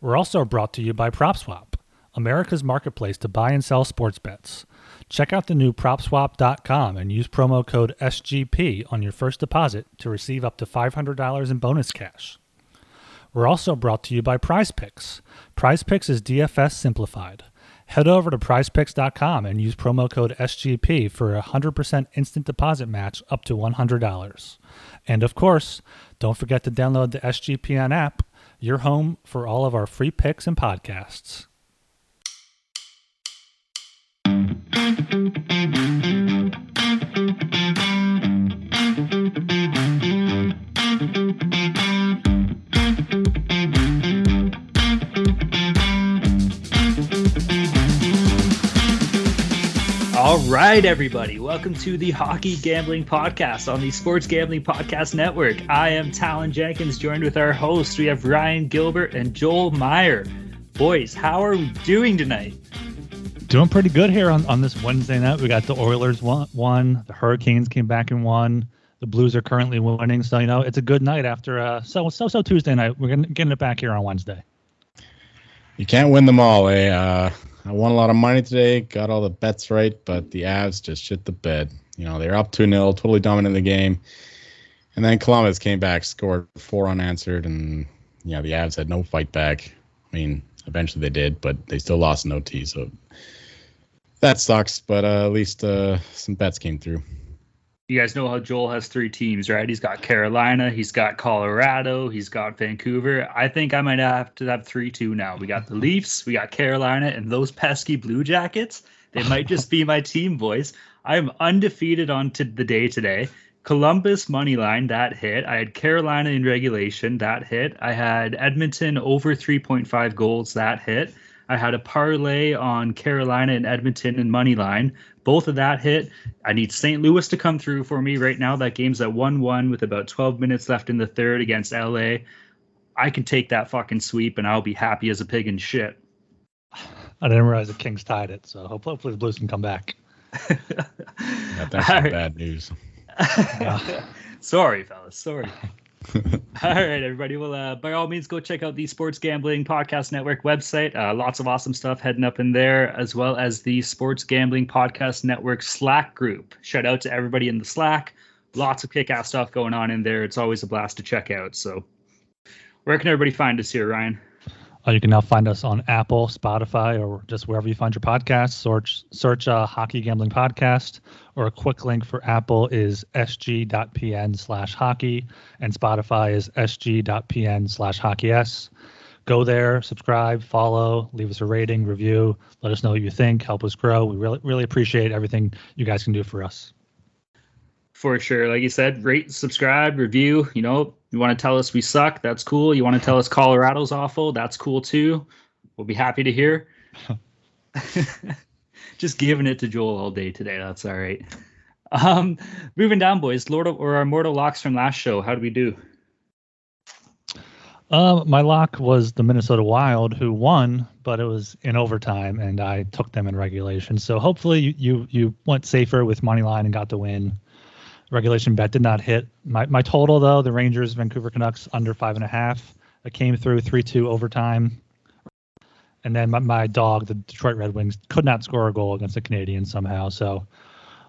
We're also brought to you by PropSwap, America's marketplace to buy and sell sports bets. Check out the new PropSwap.com and use promo code SGP on your first deposit to receive up to $500 in bonus cash. We're also brought to you by PrizePicks. PrizePicks is DFS simplified. Head over to prizepicks.com and use promo code SGP for a 100% instant deposit match up to $100. And of course, don't forget to download the SGPN app your home for all of our free picks and podcasts. All right, everybody. Welcome to the Hockey Gambling Podcast on the Sports Gambling Podcast Network. I am Talon Jenkins, joined with our hosts. We have Ryan Gilbert and Joel Meyer. Boys, how are we doing tonight? Doing pretty good here on, on this Wednesday night. We got the Oilers won, won, the Hurricanes came back and won. The Blues are currently winning, so you know it's a good night after uh so so so Tuesday night. We're gonna getting it back here on Wednesday. You can't win them all, eh? Uh, I won a lot of money today, got all the bets right, but the Avs just shit the bed. You know, they're up 2 0, totally dominating the game. And then Columbus came back, scored four unanswered, and, yeah, the Avs had no fight back. I mean, eventually they did, but they still lost an OT, so that sucks, but uh, at least uh, some bets came through. You guys know how Joel has three teams, right? He's got Carolina, he's got Colorado, he's got Vancouver. I think I might have to have three too now. We got the Leafs, we got Carolina, and those pesky Blue Jackets. They might just be my team, boys. I am undefeated on to the day today. Columbus money line that hit. I had Carolina in regulation that hit. I had Edmonton over 3.5 goals that hit. I had a parlay on Carolina and Edmonton and money line. Both of that hit. I need St. Louis to come through for me right now. That game's at 1 1 with about 12 minutes left in the third against LA. I can take that fucking sweep and I'll be happy as a pig in shit. I didn't realize the Kings tied it, so hopefully the Blues can come back. yeah, that's right. bad news. Sorry, fellas. Sorry. all right, everybody. Well, uh, by all means, go check out the Sports Gambling Podcast Network website. Uh, lots of awesome stuff heading up in there, as well as the Sports Gambling Podcast Network Slack group. Shout out to everybody in the Slack. Lots of kick ass stuff going on in there. It's always a blast to check out. So, where can everybody find us here, Ryan? Uh, you can now find us on Apple, Spotify, or just wherever you find your podcasts. Search search uh, Hockey Gambling Podcast, or a quick link for Apple is sg.pn slash hockey, and Spotify is sg.pn slash hockey s. Go there, subscribe, follow, leave us a rating, review, let us know what you think, help us grow. We really really appreciate everything you guys can do for us. For sure. Like you said, rate, subscribe, review. You know, you want to tell us we suck? That's cool. You want to tell us Colorado's awful? That's cool too. We'll be happy to hear. Just giving it to Joel all day today. That's all right. Um, moving down, boys. Lord of, or our mortal locks from last show. How do we do? Uh, my lock was the Minnesota Wild, who won, but it was in overtime, and I took them in regulation. So hopefully you you, you went safer with money line and got the win regulation bet did not hit. My my total though, the Rangers Vancouver Canucks under five and a half. I came through three two overtime. And then my, my dog, the Detroit Red Wings, could not score a goal against the Canadiens somehow. So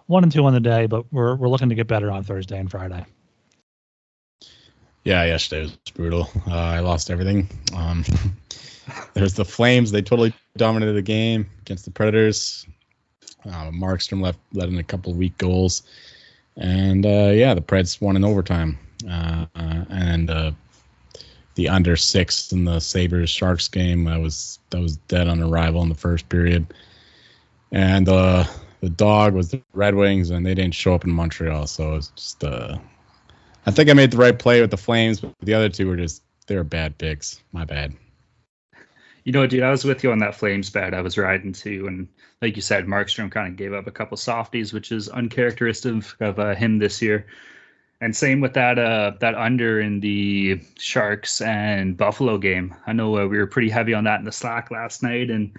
one and two on the day, but we're we're looking to get better on Thursday and Friday. Yeah, yesterday was brutal. Uh, I lost everything. Um, there's the Flames. They totally dominated the game against the Predators. Uh, Markstrom left let in a couple weak goals. And uh, yeah, the Preds won in overtime. Uh, uh, and uh, the under six in the Sabres Sharks game, I was that was dead on arrival in the first period. And uh, the dog was the Red Wings, and they didn't show up in Montreal, so it's just. Uh, I think I made the right play with the Flames, but the other two were just they were bad picks. My bad. You know, dude, I was with you on that Flames bet. I was riding too, and like you said, Markstrom kind of gave up a couple softies, which is uncharacteristic of uh, him this year. And same with that uh, that under in the Sharks and Buffalo game. I know uh, we were pretty heavy on that in the Slack last night, and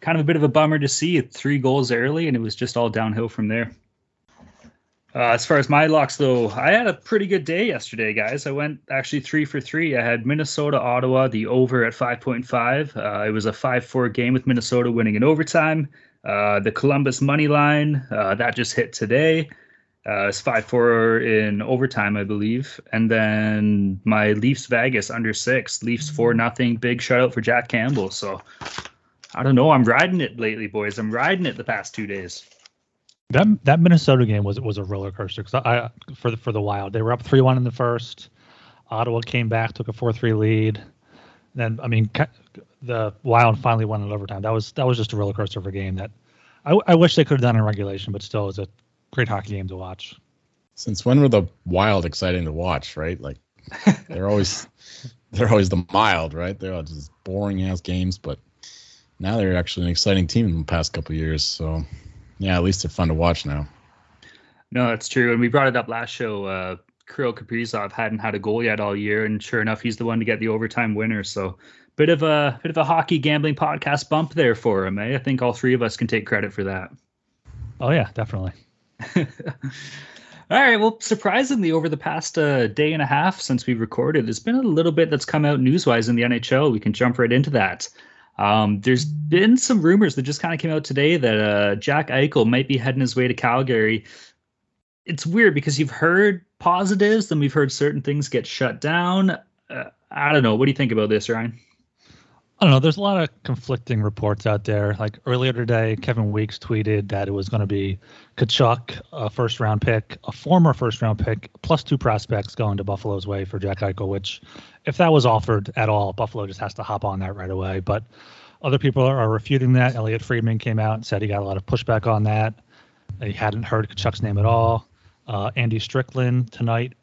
kind of a bit of a bummer to see three goals early, and it was just all downhill from there. Uh, as far as my locks, though, I had a pretty good day yesterday, guys. I went actually three for three. I had Minnesota, Ottawa, the over at 5.5. Uh, it was a 5 4 game with Minnesota winning in overtime. Uh, the Columbus money line, uh, that just hit today. Uh, it's 5 4 in overtime, I believe. And then my Leafs Vegas under six. Leafs 4 nothing. Big shutout for Jack Campbell. So I don't know. I'm riding it lately, boys. I'm riding it the past two days. That that Minnesota game was was a roller coaster because I for the for the Wild they were up three one in the first. Ottawa came back, took a four three lead. Then I mean the Wild finally won in overtime. That was that was just a roller coaster of a game that I, I wish they could have done in regulation, but still it was a great hockey game to watch. Since when were the Wild exciting to watch? Right, like they're always they're always the mild, right? They're all just boring ass games, but now they're actually an exciting team in the past couple years. So yeah, at least they're fun to watch now. No, that's true. And we brought it up last show. Uh, Kirill Kaprizov hadn't had a goal yet all year, and sure enough, he's the one to get the overtime winner. So, bit of a bit of a hockey gambling podcast bump there for him. Eh? I think all three of us can take credit for that. Oh yeah, definitely. all right. Well, surprisingly, over the past uh, day and a half since we recorded, there's been a little bit that's come out news-wise in the NHL. We can jump right into that. Um, there's been some rumors that just kind of came out today that uh, Jack Eichel might be heading his way to Calgary. It's weird because you've heard positives, then we've heard certain things get shut down. Uh, I don't know. What do you think about this, Ryan? I don't know. There's a lot of conflicting reports out there. Like earlier today, Kevin Weeks tweeted that it was going to be Tkachuk, a first round pick, a former first round pick, plus two prospects going to Buffalo's way for Jack Eichel, which, if that was offered at all, Buffalo just has to hop on that right away. But other people are refuting that. Elliotte Friedman came out and said he got a lot of pushback on that. He hadn't heard Tkachuk's name at all. Uh, Andy Strickland tonight,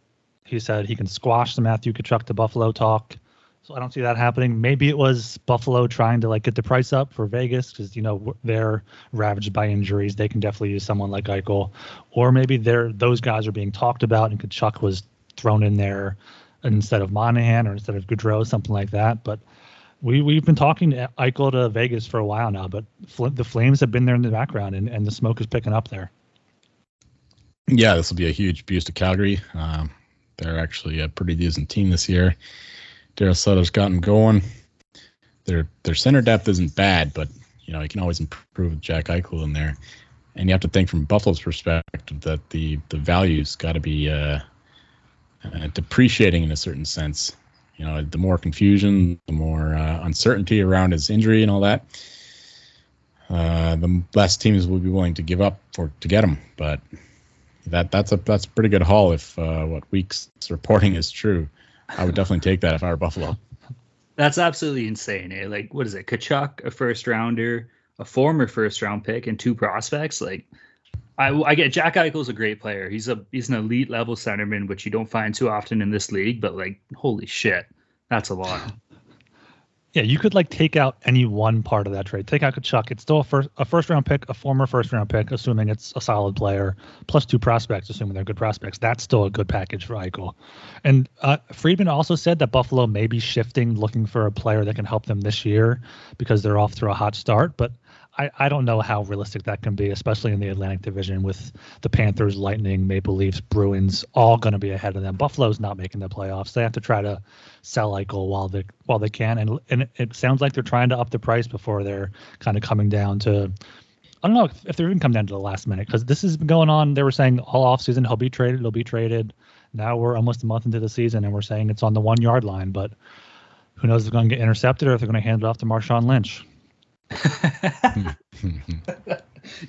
he said he can squash the Matthew Tkachuk to Buffalo talk. So I don't see that happening. Maybe it was Buffalo trying to like get the price up for Vegas because you know they're ravaged by injuries. They can definitely use someone like Eichel, or maybe they're those guys are being talked about and Tkachuk was thrown in there instead of Monahan or instead of Gaudreau, something like that. But we we've been talking to Eichel to Vegas for a while now, but the Flames have been there in the background and, and the smoke is picking up there. Yeah, this will be a huge boost to Calgary. Um, they're actually a pretty decent team this year. Daryl Sutter's gotten going. Their their center depth isn't bad, but you know you can always improve with Jack Eichel in there. And you have to think from Buffalo's perspective that the the value's got to be uh, uh, depreciating in a certain sense. You know, the more confusion, the more uh, uncertainty around his injury and all that, uh, the less teams will be willing to give up for to get him. But that that's a that's a pretty good haul if uh, what Weeks reporting is true. I would definitely take that if I were Buffalo. That's absolutely insane. Eh? Like, what is it? Tkachuk, a first rounder, a former first round pick, and two prospects. Like, I, I get Jack Eichel's a great player. He's a he's an elite level centerman, which you don't find too often in this league. But like, holy shit, that's a lot. Yeah, you could like take out any one part of that trade. Take out Tkachuk. It's still a first a first round pick, a former first round pick, assuming it's a solid player, plus two prospects, assuming they're good prospects. That's still a good package for Eichel. And uh, Friedman also said that Buffalo may be shifting, looking for a player that can help them this year because they're off to a hot start. But I, I don't know how realistic that can be, especially in the Atlantic Division with the Panthers, Lightning, Maple Leafs, Bruins all going to be ahead of them. Buffalo's not making the playoffs. They have to try to sell Eichel while they while they can, and and it sounds like they're trying to up the price before they're kind of coming down to. I don't know if, if they're even come down to the last minute because this has been going on. They were saying all off season he'll be traded, he'll be traded. Now we're almost a month into the season and we're saying it's on the one yard line, but who knows if they're going to get intercepted or if they're going to hand it off to Marshawn Lynch.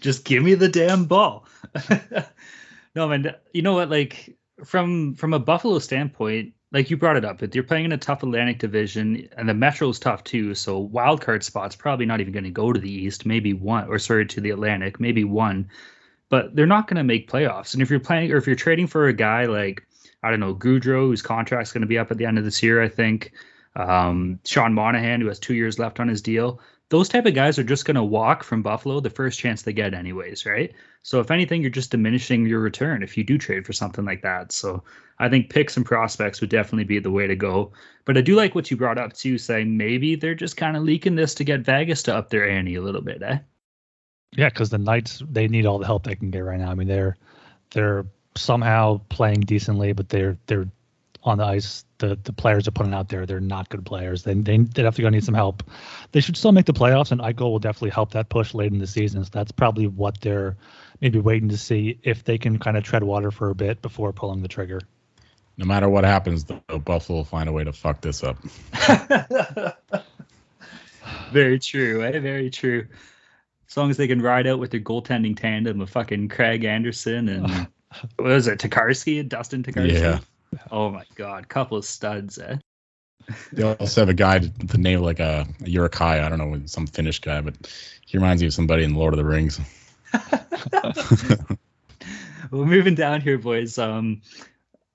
Just give me the damn ball. no, man. You know what? Like from from a Buffalo standpoint, like you brought it up, but you're playing in a tough Atlantic division, and the Metro is tough too. So wild card spots probably not even going to go to the East, maybe one, or sorry, to the Atlantic, maybe one, but they're not going to make playoffs. And if you're playing, or if you're trading for a guy like I don't know Gaudreau, whose contract's going to be up at the end of this year, I think Um, Sean Monahan, who has two years left on his deal. Those type of guys are just going to walk from Buffalo the first chance they get, anyways, right? So if anything, you're just diminishing your return if you do trade for something like that. So I think picks and prospects would definitely be the way to go. But I do like what you brought up too, saying maybe they're just kind of leaking this to get Vegas to up their ante a little bit, eh? Yeah, because the Knights they need all the help they can get right now. I mean, they're they're somehow playing decently, but they're they're on the ice. The the players are putting out there, they're not good players. They they they definitely gonna need some help. They should still make the playoffs, and Eichel will definitely help that push late in the season. So that's probably what they're maybe waiting to see if they can kind of tread water for a bit before pulling the trigger. No matter what happens, though, Buffalo will find a way to fuck this up. Very true, eh? Very true. As long as they can ride out with their goaltending tandem of fucking Craig Anderson and what was it, Tokarski, Dustin Tokarski? Yeah. Oh my god, couple of studs, eh? They also have a guy with the name like a, a Urukai. I don't know, some Finnish guy, but he reminds me of somebody in Lord of the Rings. well, moving down here, boys. Um,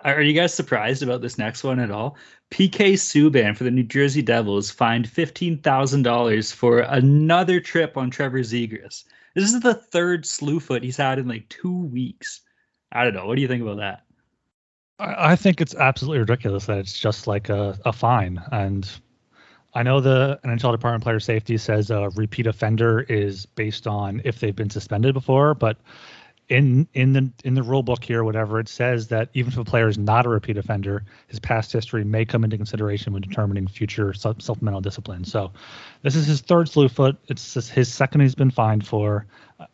are you guys surprised about this next one at all? PK Subban for the New Jersey Devils fined fifteen thousand dollars for another trip on Trevor Zegras. This is the third slew foot he's had in like two weeks. I don't know. What do you think about that? I, think it's absolutely ridiculous that it's just like a, a fine. And I know the NHL Department of Player Safety says a repeat offender is based on if they've been suspended before, but in in the in the rule book here, whatever it says that even if a player is not a repeat offender, his past history may come into consideration when determining future supplemental discipline. So, this is his third slew foot. It's his second he's been fined for.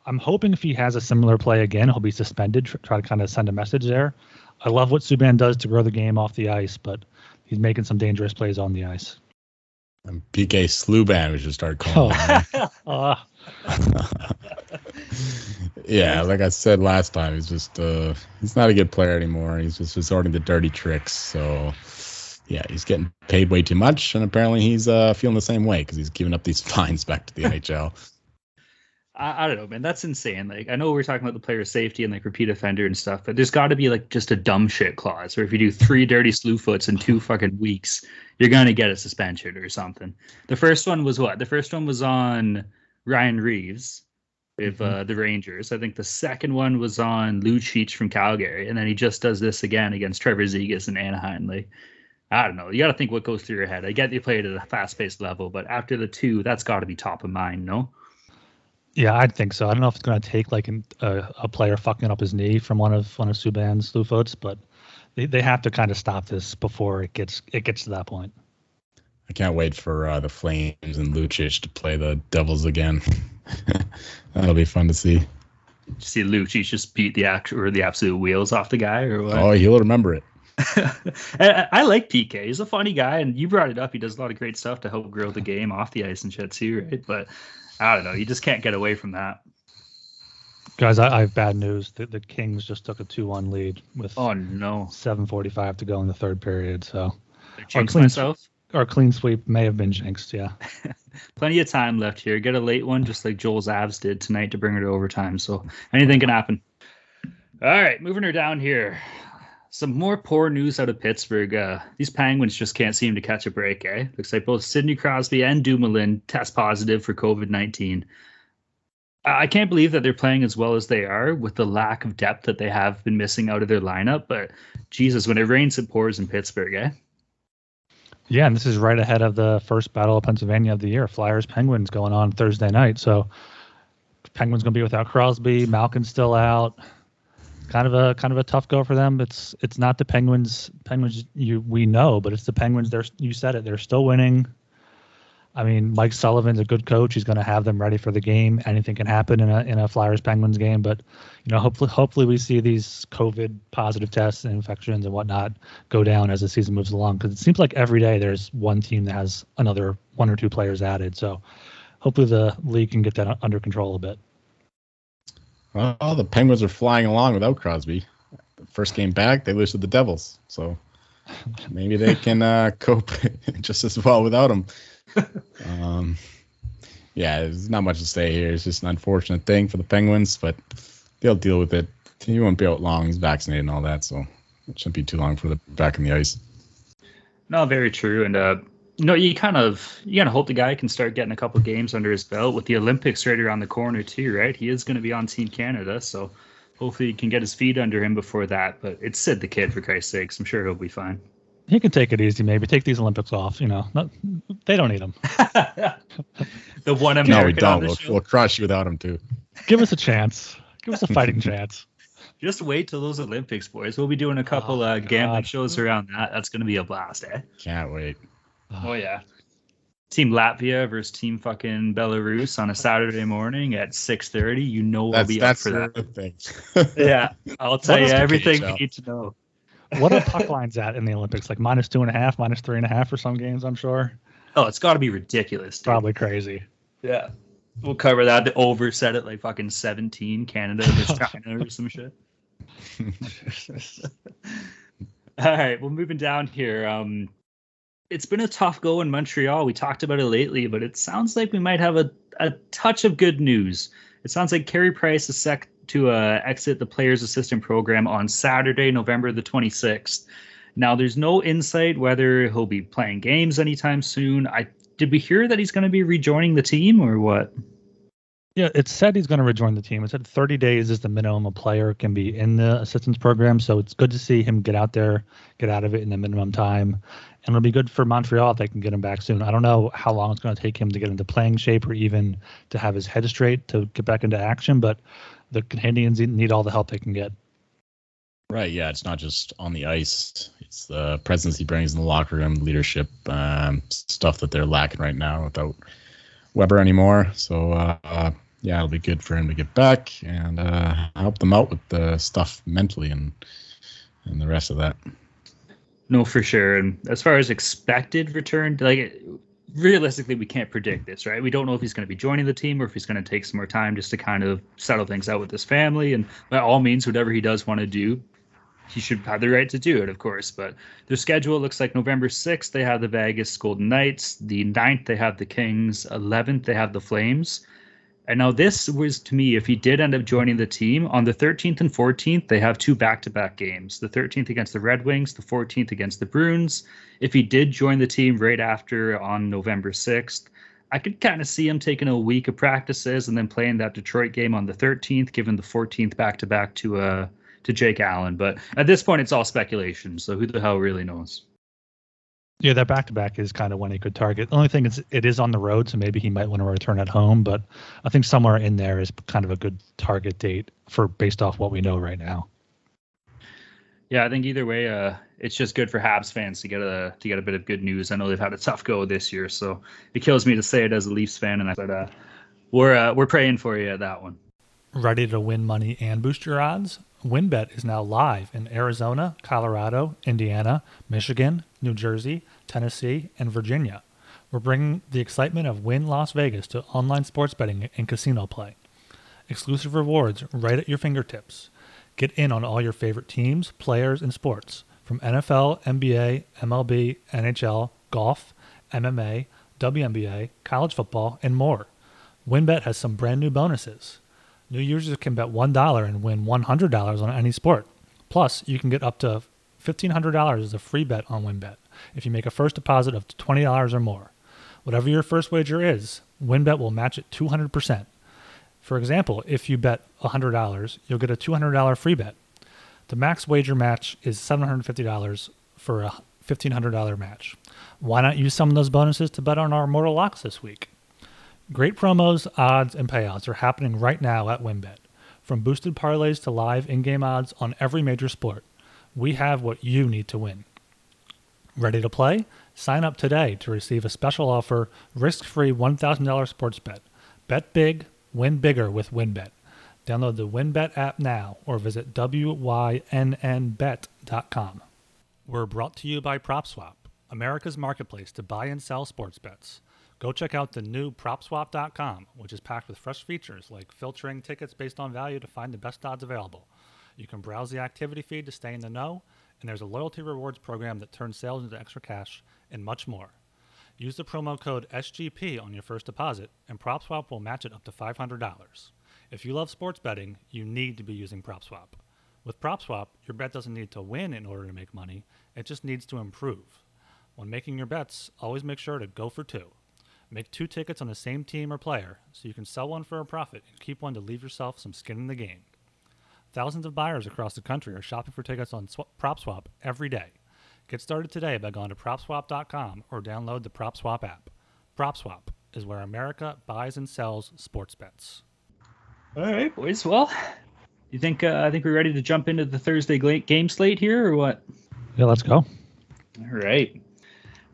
I'm hoping if he has a similar play again, he'll be suspended. Try to kind of send a message there. I love what Subban does to grow the game off the ice, but he's making some dangerous plays on the ice. And PK Sluban, we should start calling. Oh. yeah, like I said last time, he's just uh he's not a good player anymore. He's just resorting to dirty tricks. So yeah, he's getting paid way too much, and apparently he's uh feeling the same way because he's giving up these fines back to the NHL. I, I, don't know, man. That's insane. Like, I know we're talking about the player safety and like repeat offender and stuff, but there's got to be like just a dumb shit clause where if you do three dirty slew foots in two fucking weeks, you're gonna get a suspension or something. The first one was what? The first one was on Ryan Reaves with mm-hmm. uh, the Rangers. I think the second one was on Lucic from Calgary, and then he just does this again against Trevor Zegras in Anaheim. Like, I don't know. You got to think what goes through your head. I get you play it at a fast-paced level, but after the two, that's got to be top of mind, no? Yeah, I'd think so. I don't know if it's going to take like an, a, a player fucking up his knee from one of one of Subban's slew foots, but they, they have to kind of stop this before it gets it gets to that point. I can't wait for uh, the Flames and Lucic to play the Devils again. That'll be fun to see. Did you see Lucic just beat the actual or the absolute wheels off the guy or what? Oh, he'll remember it. I, I, like PK. He's a funny guy, and you brought it up. He does a lot of great stuff to help grow the game off the ice and shit too, right? But I don't know. You just can't get away from that. Guys, I, I have bad news. The, the Kings just took a two-one lead with oh no seven forty-five to go in the third period. So our clean, myself. our clean sweep may have been jinxed. Yeah. Plenty of time left here. Get a late one, just like Joel's Avs did tonight to bring it to overtime. So anything can happen. All right, moving her down here. Some more poor news out of Pittsburgh. Uh, these Penguins just can't seem to catch a break, eh? Looks like both Sidney Crosby and Dumoulin test positive for COVID 19. I can't believe that they're playing as well as they are with the lack of depth that they have been missing out of their lineup. But Jesus, when it rains, it pours in Pittsburgh, eh? Yeah, and this is right ahead of the first Battle of Pennsylvania of the year. Flyers Penguins going on Thursday night. So Penguins gonna be without Crosby. Malkin's still out. Kind of a kind of a tough go for them. It's it's not the Penguins Penguins you we know, but it's the Penguins. They're you said it. They're still winning. I mean, Mike Sullivan's a good coach. He's going to have them ready for the game. Anything can happen in a in a Flyers Penguins game, but you know, hopefully, hopefully we see these COVID positive tests and infections and whatnot go down as the season moves along. Because it seems like every day there's one team that has another one or two players added. So hopefully the league can get that under control a bit. Well, the Penguins are flying along without Crosby. The first game back, they lose to the Devils. So maybe they can uh, cope just as well without him um, yeah, there's not much to say here. It's just an unfortunate thing for the Penguins, but they'll deal with it. He won't be out long. He's vaccinated and all that, so it shouldn't be too long for the back in the ice. No, very true. And uh, No, you kind of you gotta hope the guy can start getting a couple games under his belt with the Olympics right around the corner too, right? He is going to be on Team Canada, so hopefully he can get his feet under him before that. But it's Sid the kid for Christ's sakes. I'm sure he'll be fine. He can take it easy, maybe take these Olympics off. You know, not, they don't need him. the one American no, we don't. We'll, we'll, crush you without him too. Give us a chance. Give us a fighting chance. Just wait till those Olympics, boys. We'll be doing a couple oh, uh, gambling shows around that. That's going to be a blast, eh? Can't wait. Oh yeah. Team Latvia versus Team fucking Belarus on a Saturday morning at 6:30. You know we'll be up for that. Thing. yeah, I'll tell you everything you need to know. What are puck lines at in the Olympics? Like minus two and a half, minus three and a half for some games, I'm sure. Oh, it's got to be ridiculous. Dude. Probably crazy. Yeah. We'll cover that. The over set at like fucking 17 Canada versus China or some shit. All right, well, moving down here. Um, it's been a tough go in Montreal. We talked about it lately, but it sounds like we might have a, a touch of good news. It sounds like Carey Price is set to uh, exit the players assistant program on Saturday, November the 26th. Now, there's no insight whether he'll be playing games anytime soon. I did we hear that he's going to be rejoining the team or what? Yeah, it said he's going to rejoin the team. It said 30 days is the minimum a player can be in the assistance program. So it's good to see him get out there, get out of it in the minimum time. And it'll be good for Montreal if they can get him back soon. I don't know how long it's going to take him to get into playing shape or even to have his head straight to get back into action, but the Canadiens need all the help they can get. Right. Yeah. It's not just on the ice. It's the presence he brings in the locker room, leadership, um, stuff that they're lacking right now without Weber anymore. So, uh, yeah, it'll be good for him to get back and uh, help them out with the stuff mentally and and the rest of that. No, for sure. And as far as expected return, like realistically, we can't predict this, right? We don't know if he's going to be joining the team or if he's going to take some more time just to kind of settle things out with his family. And by all means, whatever he does want to do, he should have the right to do it, of course. But their schedule looks like November 6th, they have the Vegas Golden Knights. The 9th, they have the Kings. 11th, they have the Flames. And now this was to me, if he did end up joining the team on the 13th and 14th, they have two back-to-back games. The 13th against the Red Wings, the 14th against the Bruins. If he did join the team right after on November 6th, I could kind of see him taking a week of practices and then playing that Detroit game on the 13th, given the 14th back-to-back to uh to Jake Allen. But at this point, it's all speculation. So who the hell really knows? Yeah, that back to back is kind of when he could target. The only thing is, it is on the road, so maybe he might want to return at home. But I think somewhere in there is kind of a good target date for based off what we know right now. Yeah, I think either way, uh, it's just good for Habs fans to get a to get a bit of good news. I know they've had a tough go this year, so it kills me to say it as a Leafs fan, and I but uh, we're uh, we're praying for you at that one. Ready to win money and boost your odds? WynnBET is now live in Arizona, Colorado, Indiana, Michigan, New Jersey, Tennessee, and Virginia. We're bringing the excitement of Wynn Las Vegas to online sports betting and casino play. Exclusive rewards right at your fingertips. Get in on all your favorite teams, players, and sports from NFL, NBA, MLB, NHL, golf, MMA, WNBA, college football, and more. WynnBET has some brand new bonuses. New users can bet $1 and win $100 on any sport. Plus, you can get up to $1,500 is a free bet on WynnBET if you make a first deposit of $20 or more. Whatever your first wager is, WynnBET will match it 200%. For example, if you bet $100, you'll get a $200 free bet. The max wager match is $750 for a $1,500 match. Why not use some of those bonuses to bet on our Mortal Locks this week? Great promos, odds, and payouts are happening right now at WynnBET. From boosted parlays to live in-game odds on every major sport, we have what you need to win. Ready to play? Sign up today to receive a special offer, risk-free $1,000 sports bet. Bet big, win bigger with WynnBET. Download the WynnBET app now or visit wynnbet.com. We're brought to you by PropSwap, America's marketplace to buy and sell sports bets. Go check out the new PropSwap.com, which is packed with fresh features like filtering tickets based on value to find the best odds available. You can browse the activity feed to stay in the know, and there's a loyalty rewards program that turns sales into extra cash, and much more. Use the promo code SGP on your first deposit, and PropSwap will match it up to $500. If you love sports betting, you need to be using PropSwap. With PropSwap, your bet doesn't need to win in order to make money, it just needs to improve. When making your bets, always make sure to go for two. Make two tickets on the same team or player so you can sell one for a profit and keep one to leave yourself some skin in the game. Thousands of buyers across the country are shopping for tickets on Sw- PropSwap every day. Get started today by going to PropSwap.com or download the PropSwap app. PropSwap is where America buys and sells sports bets. All right, boys. Well, you think uh, I think we're ready to jump into the Thursday game slate here, or what? Yeah, let's go. All right.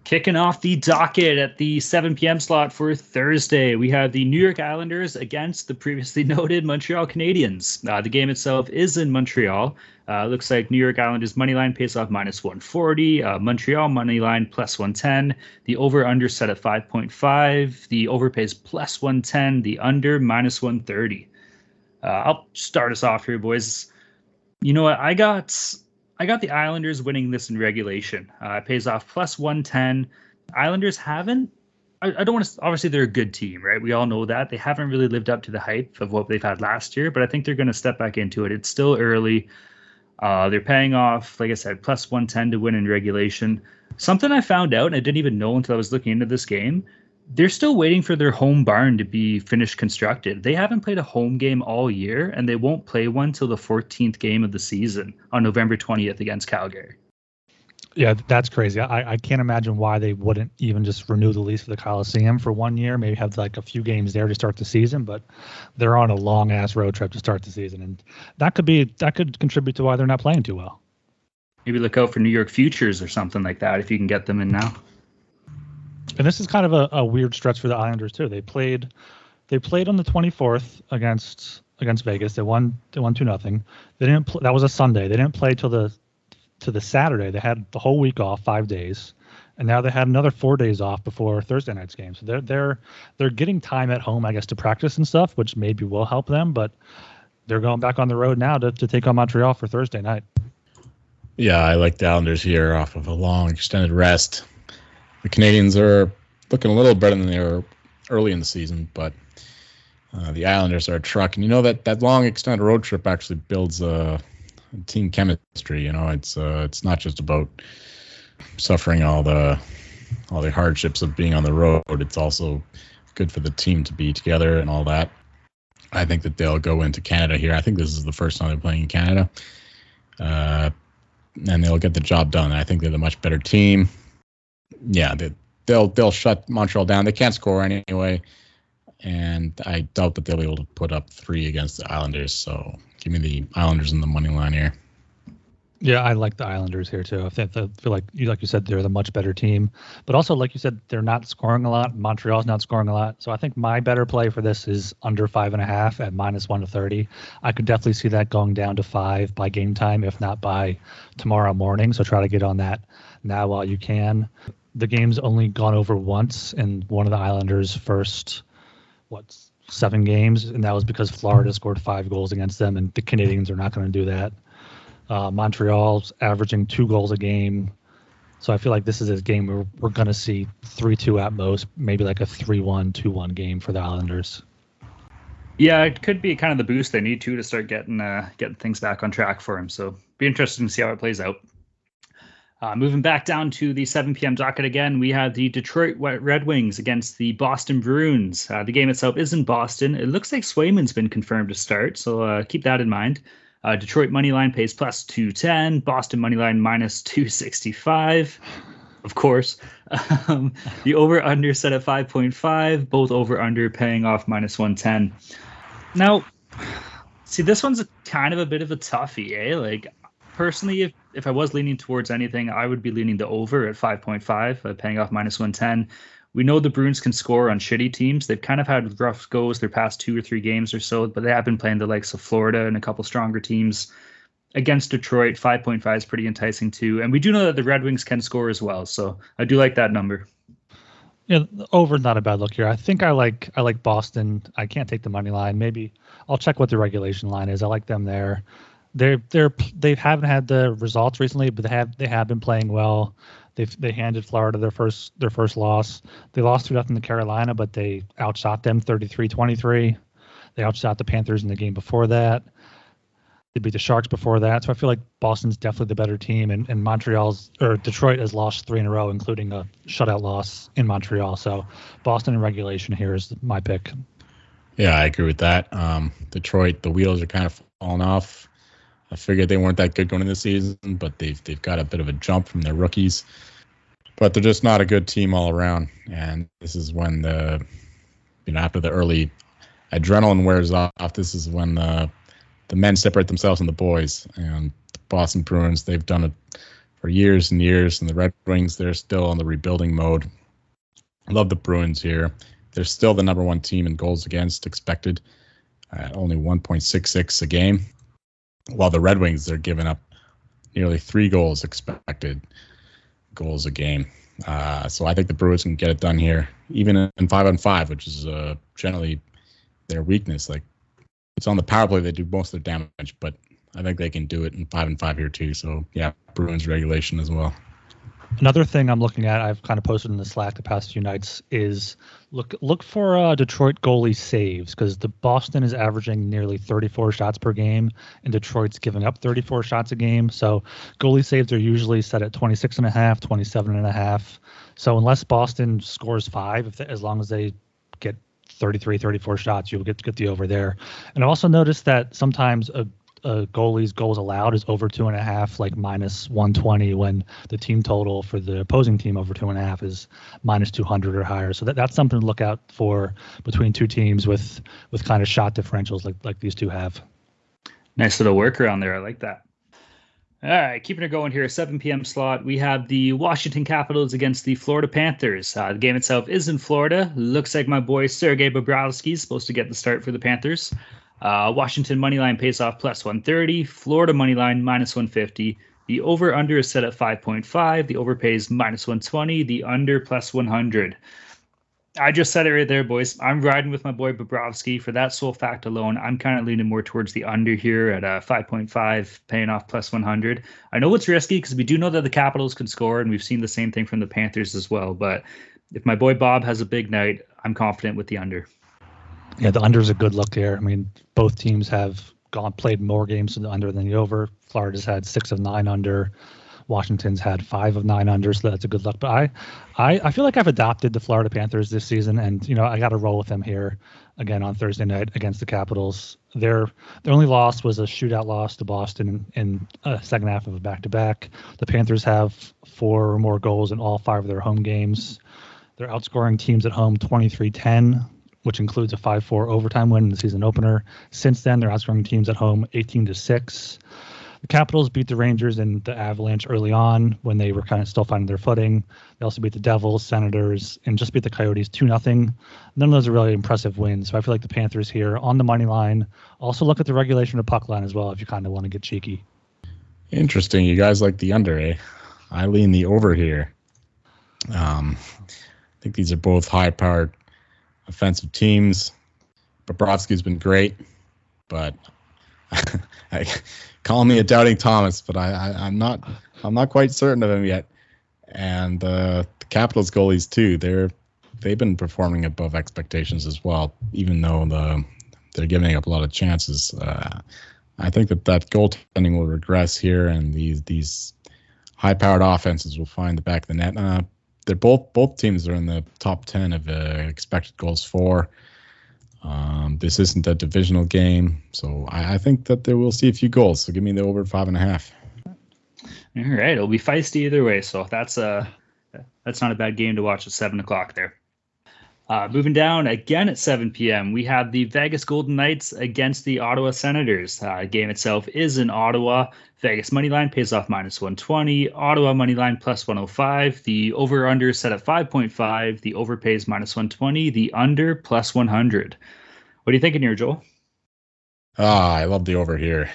Kicking off the docket at the 7 p.m. slot for Thursday, we have the New York Islanders against the previously noted Montreal Canadiens. Uh, the game itself is in Montreal. Uh, looks like New York Islanders money line pays off minus 140. Uh, Montreal money line plus 110. The over under set at 5.5. The over pays plus 110. The under minus 130. Uh, I'll start us off here, boys. You know what? I got I got the Islanders winning this in regulation. Uh, it pays off plus 110. Islanders haven't. I, don't want to. Obviously, they're a good team, right? We all know that they haven't really lived up to the hype of what they've had last year, but I think they're going to step back into it. It's still early. Uh, they're paying off, like I said, plus 110 to win in regulation. Something I found out, and I didn't even know until I was looking into this game they're still waiting for their home barn to be finished constructed. They haven't played a home game all year, and they won't play one till the 14th game of the season on November 20th against Calgary. Yeah, that's crazy. I, I can't imagine why they wouldn't even just renew the lease for the Coliseum for one year, maybe have like a few games there to start the season, but they're on a long ass road trip to start the season. And that could be that could contribute to why they're not playing too well. Maybe look out for New York Futures or something like that if you can get them in now. And this is kind of a, a weird stretch for the Islanders too. They played they played on the 24th against against Vegas. They won they won two nothing. They didn't pl- that was a Sunday. They didn't play till the to the Saturday. They had the whole week off, five days, and now they had another four days off before Thursday night's game. So they're they're they're getting time at home, I guess, to practice and stuff, which maybe will help them. But they're going back on the road now to, to take on Montreal for Thursday night. Yeah, I like the Islanders here off of a long extended rest. The Canadiens are looking a little better than they were early in the season, but uh, the Islanders are a truck. And you know that that long extended road trip actually builds uh, team chemistry. You know, it's uh, it's not just about suffering all the all the hardships of being on the road. It's also good for the team to be together and all that. I think that they'll go into Canada here. I think this is the first time they're playing in Canada. Uh, and they'll get the job done. I think they're the much better team. Yeah, they, they'll they'll shut Montreal down. They can't score anyway, and I doubt that they'll be able to put up three against the Islanders. So give me the Islanders in the money line here. Yeah, I like the Islanders here too. I think I feel like you like you said they're the much better team, but also like you said they're not scoring a lot. Montreal's not scoring a lot, so I think my better play for this is under five and a half at minus one to thirty. I could definitely see that going down to five by game time, if not by tomorrow morning. So try to get on that now while you can. The game's only gone over once in one of the Islanders' first what seven games, and that was because Florida scored five goals against them, and the Canadiens are not going to do that. Uh, Montreal's averaging two goals a game. So I feel like this is a game where we're going to see 3 2 at most, maybe like a 3 1, 2 1 game for the Islanders. Yeah, it could be kind of the boost they need to to start getting uh, getting things back on track for him. So be interesting to see how it plays out. Uh, moving back down to the 7 p.m. docket again, we have the Detroit Red Wings against the Boston Bruins. Uh, the game itself is in Boston. It looks like Swayman's been confirmed to start, so uh, keep that in mind. Uh, Detroit money line pays plus 210. Boston money line minus 265. Of course. Um, the over under set at 5.5. Both over under paying off minus 110. Now, see, this one's a, kind of a bit of a toughie, eh? Like, personally, if, if I was leaning towards anything, I would be leaning the over at 5.5, uh, paying off minus 110. We know the Bruins can score on shitty teams. They've kind of had rough goes their past two or three games or so, but they have been playing the likes of Florida and a couple stronger teams. Against Detroit, 5.5 is pretty enticing too. And we do know that the Red Wings can score as well. So I do like that number. Yeah, over not a bad look here. I think I like I like Boston. I can't take the money line. Maybe I'll check what the regulation line is. I like them there. They're they're they haven't had the results recently, but they have they have been playing well. They they handed Florida their first their first loss. They lost two nothing to Carolina, but they outshot them 33-23. They outshot the Panthers in the game before that. They beat the Sharks before that, so I feel like Boston's definitely the better team, and, and Montreal's or Detroit has lost three in a row, including a shutout loss in Montreal. So Boston in regulation here is my pick. Yeah, I agree with that. Um, Detroit, the wheels are kind of falling off. I figured they weren't that good going into the season, but they've they've got a bit of a jump from their rookies. But they're just not a good team all around. And this is when the you know after the early adrenaline wears off, this is when the the men separate themselves from the boys. And the Boston Bruins, they've done it for years and years, and the Red Wings, they're still on the rebuilding mode. I love the Bruins here. They're still the number one team in goals against expected, at only 1.66 a game, while the Red Wings they're giving up nearly three goals expected goals a game. Uh, so I think the Bruins can get it done here, even in five on five, which is uh, generally their weakness. Like it's on the power play they do most of their damage, but I think they can do it in five and five here too. So yeah, Bruins regulation as well. Another thing I'm looking at, I've kind of posted in the Slack the past few nights, is look look for uh, Detroit goalie saves because the Boston is averaging nearly 34 shots per game, and Detroit's giving up 34 shots a game. So goalie saves are usually set at 26 and a half, 27 and a half. So unless Boston scores five, they, as long as they get 33, 34 shots, you'll get get the over there. And I also noticed that sometimes a a goalie's goals allowed is over two and a half, like minus 120, when the team total for the opposing team over two and a half is minus 200 or higher. So that, that's something to look out for between two teams with with kind of shot differentials like like these two have. Nice little workaround there. I like that. All right, keeping it going here, 7 p.m. slot. We have the Washington Capitals against the Florida Panthers. Uh, the game itself is in Florida. Looks like my boy Sergei Bobrovsky is supposed to get the start for the Panthers. Uh, Washington money line pays off plus 130. Florida money line minus 150. The over under is set at 5.5. The over pays minus 120. The under plus 100. I just said it right there, boys. I'm riding with my boy Bobrovsky for that sole fact alone. I'm kind of leaning more towards the under here at uh, 5.5, paying off plus 100. I know it's risky because we do know that the Capitals can score, and we've seen the same thing from the Panthers as well. But if my boy Bob has a big night, I'm confident with the under. Yeah, the under is a good look here. I mean, both teams have gone played more games in the under than the over. Florida's had six of nine under. Washington's had five of nine under, so that's a good look. But I, I, I feel like I've adopted the Florida Panthers this season, and you know I got to roll with them here again on Thursday night against the Capitals. Their their only loss was a shootout loss to Boston in, a uh, second half of a back to back. The Panthers have four or more goals in all five of their home games. They're outscoring teams at home 23-10 which includes a 5-4 overtime win in the season opener. Since then, they're outscoring teams at home 18 to 6. The Capitals beat the Rangers and the Avalanche early on when they were kind of still finding their footing. They also beat the Devils, Senators, and just beat the Coyotes 2 0. None of those are really impressive wins. So I feel like the Panthers here on the money line. Also look at the regulation of puck line as well if you kind of want to get cheeky. Interesting. You guys like the under, eh? I lean the over here. Um, I think these are both high powered offensive teams. Bobrovsky's been great, but I, call me a doubting Thomas, but I, I am not I'm not quite certain of him yet. And uh, the Capitals goalies too, they're they've been performing above expectations as well, even though the they're giving up a lot of chances. Uh, I think that that goaltending will regress here, and these these high-powered offenses will find the back of the net. Uh, they're both both teams are in the top ten of uh, expected goals for. Um, this isn't a divisional game, so I, I, think that they will see a few goals. So give me the over five and a half. All right, it'll be feisty either way. So that's a uh, that's not a bad game to watch at seven o'clock there. Uh, moving down again at 7 p.m., we have the Vegas Golden Knights against the Ottawa Senators. Uh, game itself is in Ottawa. Vegas money line pays off minus 120. Ottawa money line plus 105. The over under set at 5.5. The over pays minus 120. The under plus 100. What are you thinking here, Joel? Ah, I love the over here.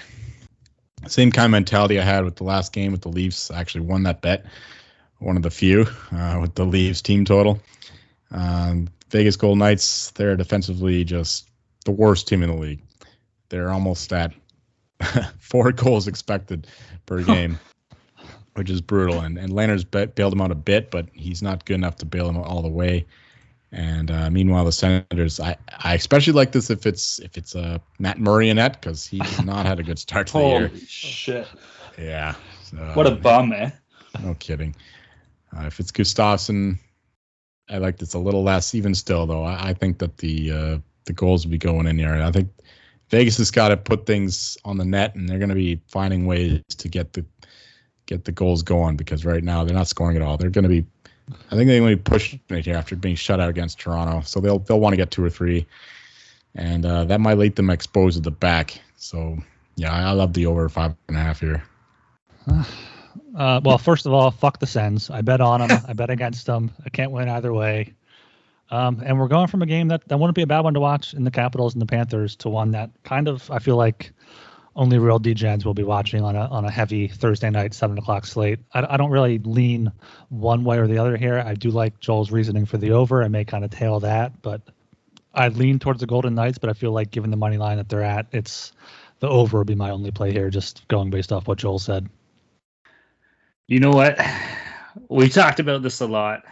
Same kind of mentality I had with the last game with the Leafs. I actually won that bet, one of the few uh, with the Leafs team total. Um, Vegas Golden Knights, they're defensively just the worst team in the league. They're almost at four goals expected per game, which is brutal. And and Lehner's bailed him out a bit, but he's not good enough to bail him out all the way. And uh, meanwhile, the Senators, I, I especially like this if it's if it's uh, Matt net because he's not had a good start to the year. Holy shit! Yeah. So, What a bum, eh? No kidding. Uh, if it's Gustavsson, I like this a little less. Even still, though, I, I think that the uh, the goals will be going in here. And I think Vegas has got to put things on the net, and they're going to be finding ways to get the get the goals going because right now they're not scoring at all. They're going to be, I think they're going to be pushing it here after being shut out against Toronto. So they'll they'll want to get two or three, and uh, that might leave them exposed at the back. So yeah, I, I love the over five and a half here. Uh, well, first of all, fuck the Sens. I bet on them. I bet against them. I can't win either way. Um, and we're going from a game that, that wouldn't be a bad one to watch in the Capitals and the Panthers to one that kind of I feel like only real DJs will be watching on a on a heavy Thursday night seven o'clock slate. I, I don't really lean one way or the other here. I do like Joel's reasoning for the over. I may kind of tail that, but I lean towards the Golden Knights. But I feel like given the money line that they're at, it's the over would be my only play here. Just going based off what Joel said. You know what? We talked about this a lot.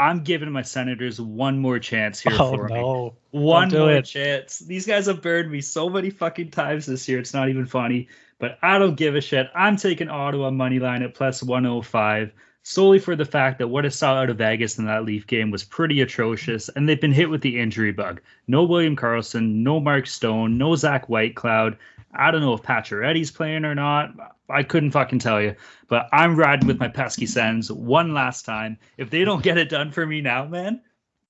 I'm giving my Senators one more chance here Oh for me. no! One do more it. chance. These guys have burned me so many fucking times this year. It's not even funny. But I don't give a shit. I'm taking Ottawa money line at plus 105 solely for the fact that what I saw out of Vegas in that Leaf game was pretty atrocious, and they've been hit with the injury bug. No William Karlsson, no Mark Stone, no Zach Whitecloud. I don't know if Pacioretty's playing or not. I couldn't fucking tell you. But I'm riding with my pesky Sens one last time. If they don't get it done for me now, man,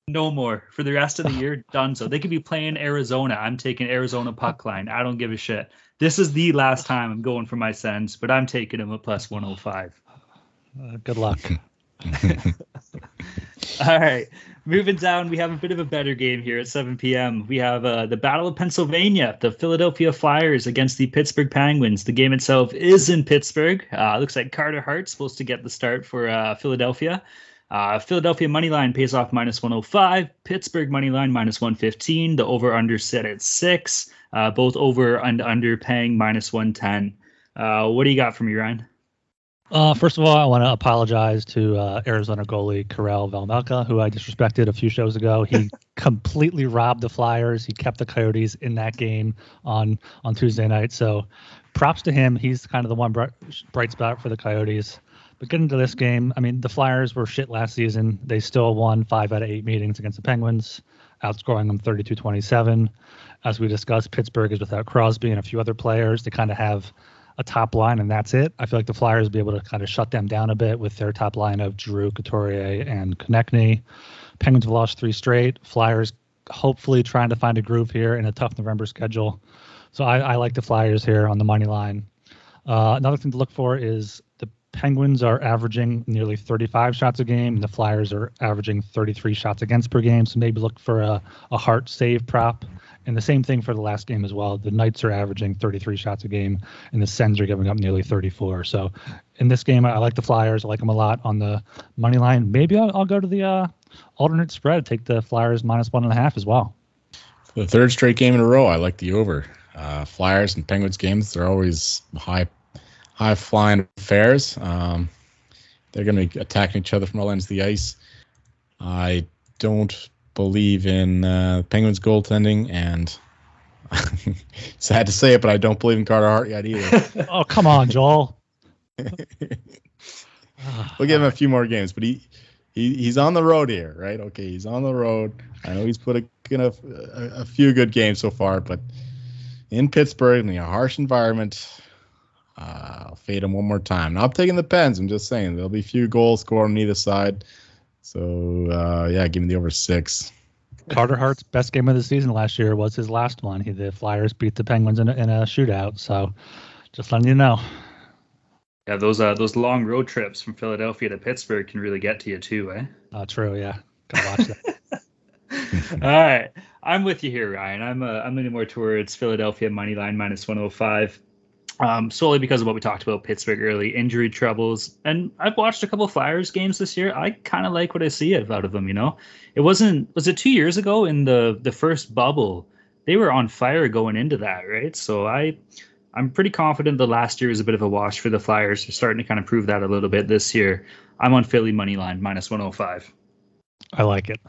no more for the rest of the year. Done. So they could be playing Arizona. I'm taking Arizona puck line. I don't give a shit. This is the last time I'm going for my Sens, but I'm taking them at plus 105. Uh, good luck. All right. Moving down, we have a bit of a better game here at 7 p.m. We have uh, the Battle of Pennsylvania, the Philadelphia Flyers against the Pittsburgh Penguins. The game itself is in Pittsburgh. Uh, looks like Carter Hart's supposed to get the start for uh, Philadelphia. Uh, Philadelphia money line pays off minus 105. Pittsburgh money line minus 115. The over under set at six. Uh, both over and under paying minus 110. Uh, what do you got from me, Ryan? Uh, first of all, I want to apologize to uh, Arizona goalie Karel Vejmelka, who I disrespected a few shows ago. He completely robbed the Flyers. He kept the Coyotes in that game on on Tuesday night. So, props to him. He's kind of the one bright, bright spot for the Coyotes. But getting to this game, I mean, the Flyers were shit last season. They still won five out of eight meetings against the Penguins, outscoring them 32-27. As we discussed, Pittsburgh is without Crosby and a few other players. They kind of have a top line and that's it. I feel like the Flyers will be able to kind of shut them down a bit with their top line of Drew, Couturier, and Konecny. Penguins have lost three straight. Flyers hopefully trying to find a groove here in a tough November schedule. So I, I like the Flyers here on the money line. Uh, another thing to look for is the Penguins are averaging nearly 35 shots a game, and the Flyers are averaging 33 shots against per game. So maybe look for a, a Hart save prop. And the same thing for the last game as well. The Knights are averaging 33 shots a game, and the Sens are giving up nearly 34. So in this game, I like the Flyers. I like them a lot on the money line. Maybe I'll, I'll go to the uh, alternate spread, take the Flyers minus one and a half as well. For the third straight game in a row, I like the over. Uh, Flyers and Penguins games, they're always high, high flying affairs. Um, they're going to be attacking each other from all ends of the ice. I don't believe in uh, Penguins goaltending, and sad to say it, but I don't believe in Carter Hart yet either. Oh, come on, Joel. we'll give him a few more games, but he, he he's on the road here, right? Okay, he's on the road. I know he's put a, in a, a, a few good games so far, but in Pittsburgh in a harsh environment, uh, I'll fade him one more time. Now I'm taking the Pens. I'm just saying there'll be few goals scored on either side. So uh, yeah, give me the over six. Carter Hart's best game of the season last year was his last one. He, the Flyers beat the Penguins in a, in a shootout. So just letting you know. Yeah, those uh, those long road trips from Philadelphia to Pittsburgh can really get to you too, eh? Uh, true, yeah. Gotta watch that. All right, I'm with you here, Ryan. I'm uh, I'm leaning more towards Philadelphia money line minus 105, um, solely because of what we talked about Pittsburgh early injury troubles. And I've watched a couple Flyers games this year. I kind of like what I see out of them. You know, it wasn't was it two years ago in the the first bubble they were on fire going into that, right? So I. I'm pretty confident the last year was a bit of a wash for the Flyers. They're starting to kind of prove that a little bit this year. I'm on Philly money line minus 105. I like it.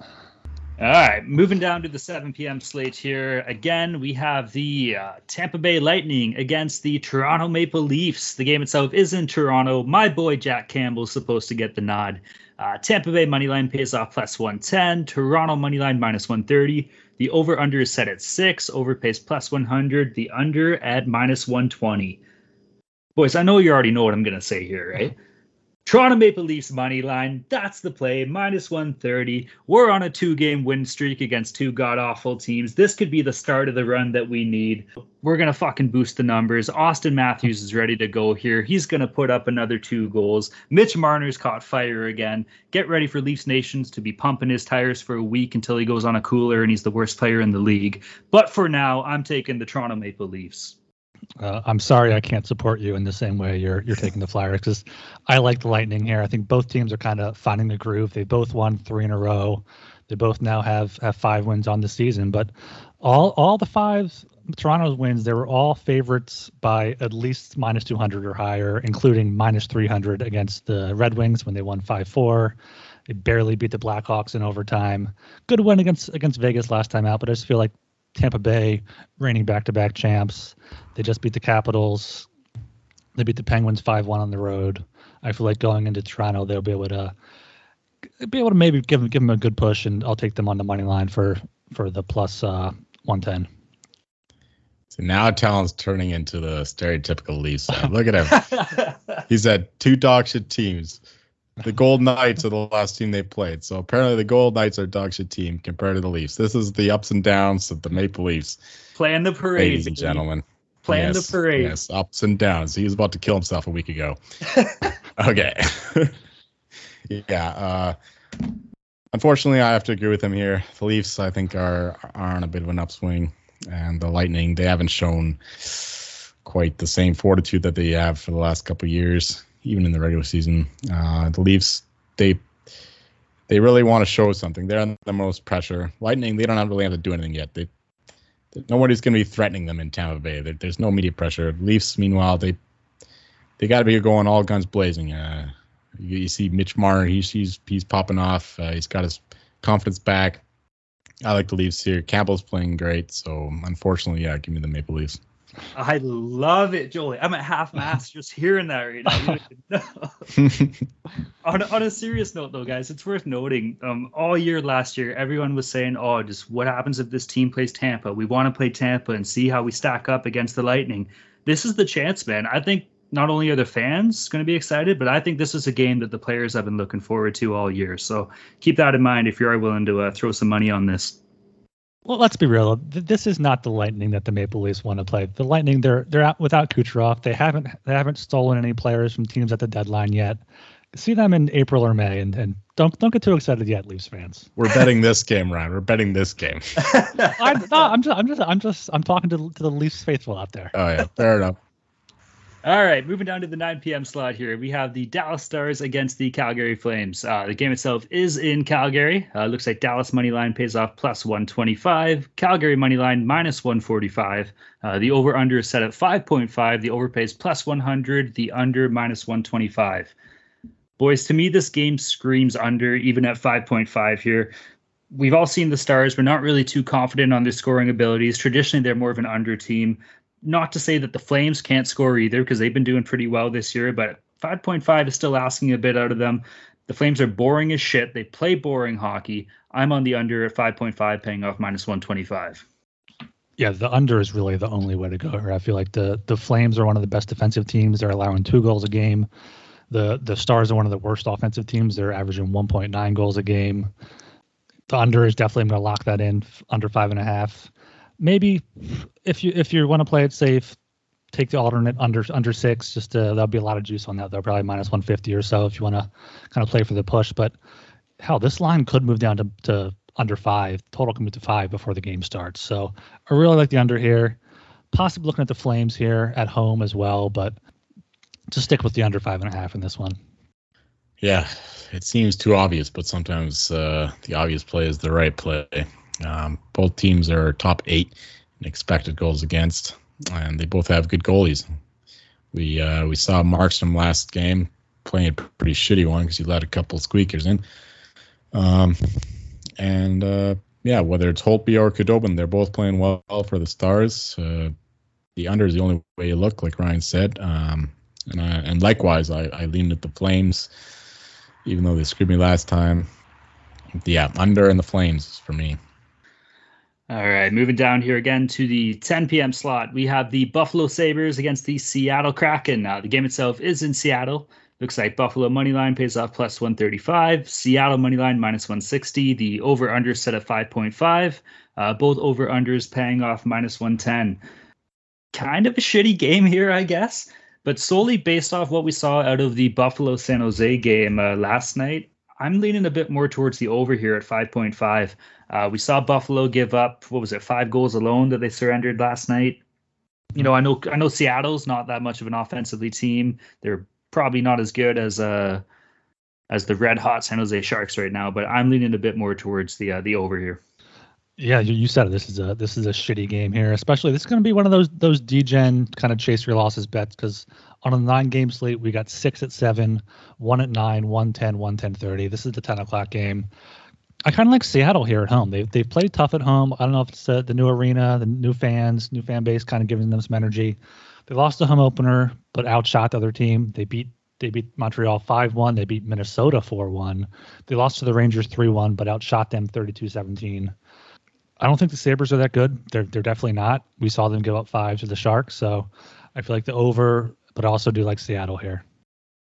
All right, moving down to the 7 p.m. slate here. Again, we have the uh, Tampa Bay Lightning against the Toronto Maple Leafs. The game itself is in Toronto. My boy Jack Campbell is supposed to get the nod. Uh, Tampa Bay moneyline pays off plus 110. Toronto moneyline minus 130. The over under is set at six. Over pays plus 100. The under at minus 120. Boys, I know you already know what I'm going to say here, right? Toronto Maple Leafs money line. That's the play. Minus 130. We're on a two game win streak against two god awful teams. This could be the start of the run that we need. We're going to fucking boost the numbers. Auston Matthews is ready to go here. He's going to put up another two goals. Mitch Marner's caught fire again. Get ready for Leafs Nations to be pumping his tires for a week until he goes on a cooler and he's the worst player in the league. But for now, I'm taking the Toronto Maple Leafs. Uh, I'm sorry I can't support you in the same way you're you're taking the Flyers because I like the Lightning here. I think both teams are kind of finding the groove. They both won three in a row. They both now have have five wins on the season, but all all the five Toronto's wins they were all favorites by at least minus 200 or higher, including minus 300 against the Red Wings when they won five four. They barely beat the Blackhawks in overtime. Good win against against Vegas last time out, but I just feel like Tampa Bay reigning back-to-back champs. They just beat the Capitals. They beat the Penguins 5-1 on the road. I feel like going into Toronto, they'll be able to be able to maybe give them, give them a good push, and I'll take them on the money line for for the plus uh, 110. So now Talon's turning into the stereotypical Leafs. Look at him. He's had two dog shit teams the Gold Knights are the last team they played. So apparently the Gold Knights are dog shit team compared to the Leafs. This is the ups and downs of the Maple Leafs. Playing the parade, ladies and gentlemen. Playing yes, the parade. Yes, ups and downs. He was about to kill himself a week ago. okay. yeah. Uh, unfortunately, I have to agree with him here. The Leafs, I think, are are on a bit of an upswing, and the Lightning, they haven't shown quite the same fortitude that they have for the last couple years even in the regular season. Uh, the Leafs, they they really want to show something. They're under the most pressure. Lightning, they don't really have to do anything yet. They nobody's going to be threatening them in Tampa Bay. There, there's no media pressure. Leafs, meanwhile, they they got to be going all guns blazing. Uh, you, you, see Mitch Marner, he's he's he's popping off. Uh, he's got his confidence back. I like the Leafs here. Campbell's playing great, so unfortunately, yeah, give me the Maple Leafs. I love it, Jolie. I'm at half mast just hearing that right now. on, on a serious note, though, guys, it's worth noting. Um, all year last year, everyone was saying, "Oh, just what happens if this team plays Tampa? We want to play Tampa and see how we stack up against the Lightning." This is the chance, man. I think not only are the fans going to be excited, but I think this is a game that the players have been looking forward to all year. So keep that in mind if you are willing to uh, throw some money on this. Well, let's be real. This is not the Lightning that the Maple Leafs want to play. The Lightning, they're they're out without Kucherov. They haven't they haven't stolen any players from teams at the deadline yet. See them in April or May, and, and don't don't get too excited yet, Leafs fans. We're betting this game, Ryan. We're betting this game. I, no, I'm just I'm just I'm just I'm talking to to the Leafs faithful out there. Oh yeah, fair enough. All right, moving down to the 9 p.m. slot here. We have the Dallas Stars against the Calgary Flames. Uh, the game itself is in Calgary. Uh, looks like Dallas money line pays off plus 125. Calgary money line minus 145. Uh, the over under is set at 5.5. The over pays plus 100. The under minus 125. Boys, to me, this game screams under, even at 5.5 here. We've all seen the Stars. We're not really too confident on their scoring abilities. Traditionally, they're more of an under team not to say that the Flames can't score either because they've been doing pretty well this year, but 5.5 is still asking a bit out of them. The Flames are boring as shit. They play boring hockey. I'm on the under at 5.5, paying off minus 125. Yeah, the under is really the only way to go here. I feel like the the Flames are one of the best defensive teams. They're allowing two goals a game. The the Stars are one of the worst offensive teams. They're averaging 1.9 goals a game. The under is definitely going to lock that in under five and a half maybe if you if you want to play it safe, take the alternate under under six. Just to, that'll be a lot of juice on that. Though probably minus 150 or so if you want to kind of play for the push. But hell, this line could move down to, to under five. Total can move to five before the game starts. So I really like the under here. Possibly looking at the Flames here at home as well, but just stick with the under five and a half in this one. Yeah, it seems too obvious, but sometimes uh, the obvious play is the right play. Um, both teams are top eight in expected goals against, and they both have good goalies. We uh, we saw Markstrom last game playing a pretty shitty one because he let a couple squeakers in. Um, and uh, yeah, whether it's Holtby or Khudobin, they're both playing well for the Stars. Uh, the under is the only way you look, like Ryan said. Um, and I, and likewise, I, I leaned at the Flames, even though they screwed me last time. Yeah, under and the Flames for me. All right, moving down here again to the 10 p.m. slot. We have the Buffalo Sabres against the Seattle Kraken. Uh, the game itself is in Seattle. Looks like Buffalo money line pays off plus 135. Seattle money line minus 160. The over under set at 5.5. Uh, both over unders paying off minus 110. Kind of a shitty game here, I guess, but solely based off what we saw out of the Buffalo San Jose game uh, last night, I'm leaning a bit more towards the over here at 5.5. Uh, we saw Buffalo give up what was it, five goals alone that they surrendered last night. You know, I know I know Seattle's not that much of an offensively team. They're probably not as good as uh as the red hot San Jose Sharks right now, but I'm leaning a bit more towards the uh, the over here. Yeah, you, you said it. This is a this is a shitty game here. Especially this is going to be one of those those DGen kind of chase your losses bets because on a nine game slate we got six at seven, one at nine, one ten, one ten thirty. This is the ten o'clock game. I kind of like Seattle here at home. They've they've played tough at home. I don't know if it's the new arena, the new fans, new fan base, kind of giving them some energy. They lost the home opener, but outshot the other team. They beat they beat Montreal 5-1. They beat Minnesota 4-1. They lost to the Rangers 3-1, but outshot them 32-17. I don't think the Sabres are that good. They're they're definitely not. We saw them give up five to the Sharks, so I feel like the over, but I also do like Seattle here.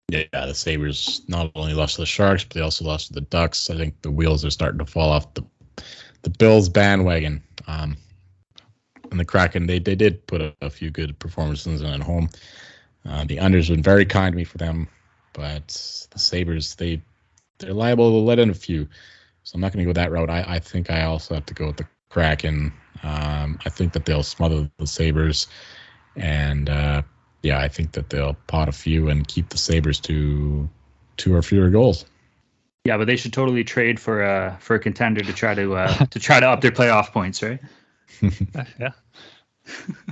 Yeah, the Sabres not only lost to the Sharks, but they also lost to the Ducks. I think the wheels are starting to fall off the the Bills bandwagon. Um, and the Kraken, they, they did put a, a few good performances in at home. Uh, the unders have been very kind to me for them, but the Sabres, they they're liable to let in a few. So I'm not going to go that route. I, I think I also have to go with the Kraken. Um, I think that they'll smother the Sabres, and uh, yeah, I think that they'll pot a few and keep the Sabres to two or fewer goals. Yeah, but they should totally trade for a for a contender to try to uh, to try to up their playoff points, right? yeah.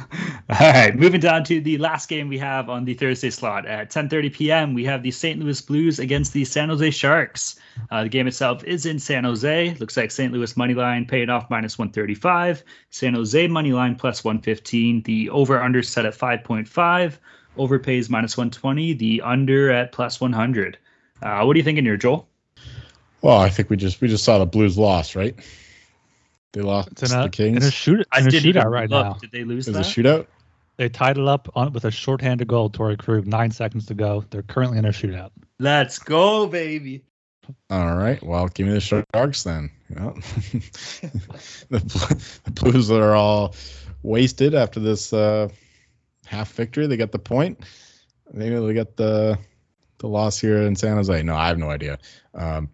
All right, moving down to the last game we have on the Thursday slot at 10:30 p.m. We have the St. Louis Blues against the San Jose Sharks. Uh, the game itself is in San Jose. Looks like St. Louis money line paid off minus 135. San Jose money line plus 115. The over under set at 5.5. Over pays minus 120. The under at plus 100. Uh, what are you thinking here, Joel? Well, I think we just we just saw the Blues loss, right? They lost It's in a, the Kings. in a shoot I in a didn't shootout even right look. now. Did they lose It was that? a shootout. They tied it up on, with a shorthanded goal. Torrey Krug, nine seconds to go. They're currently in a shootout. Let's go, baby. All right. Well, give me the Sharks then. Yeah. the, the Blues are all wasted after this uh, half victory. They got the point. Maybe they got the the loss here in San Jose. No, I have no idea. Um,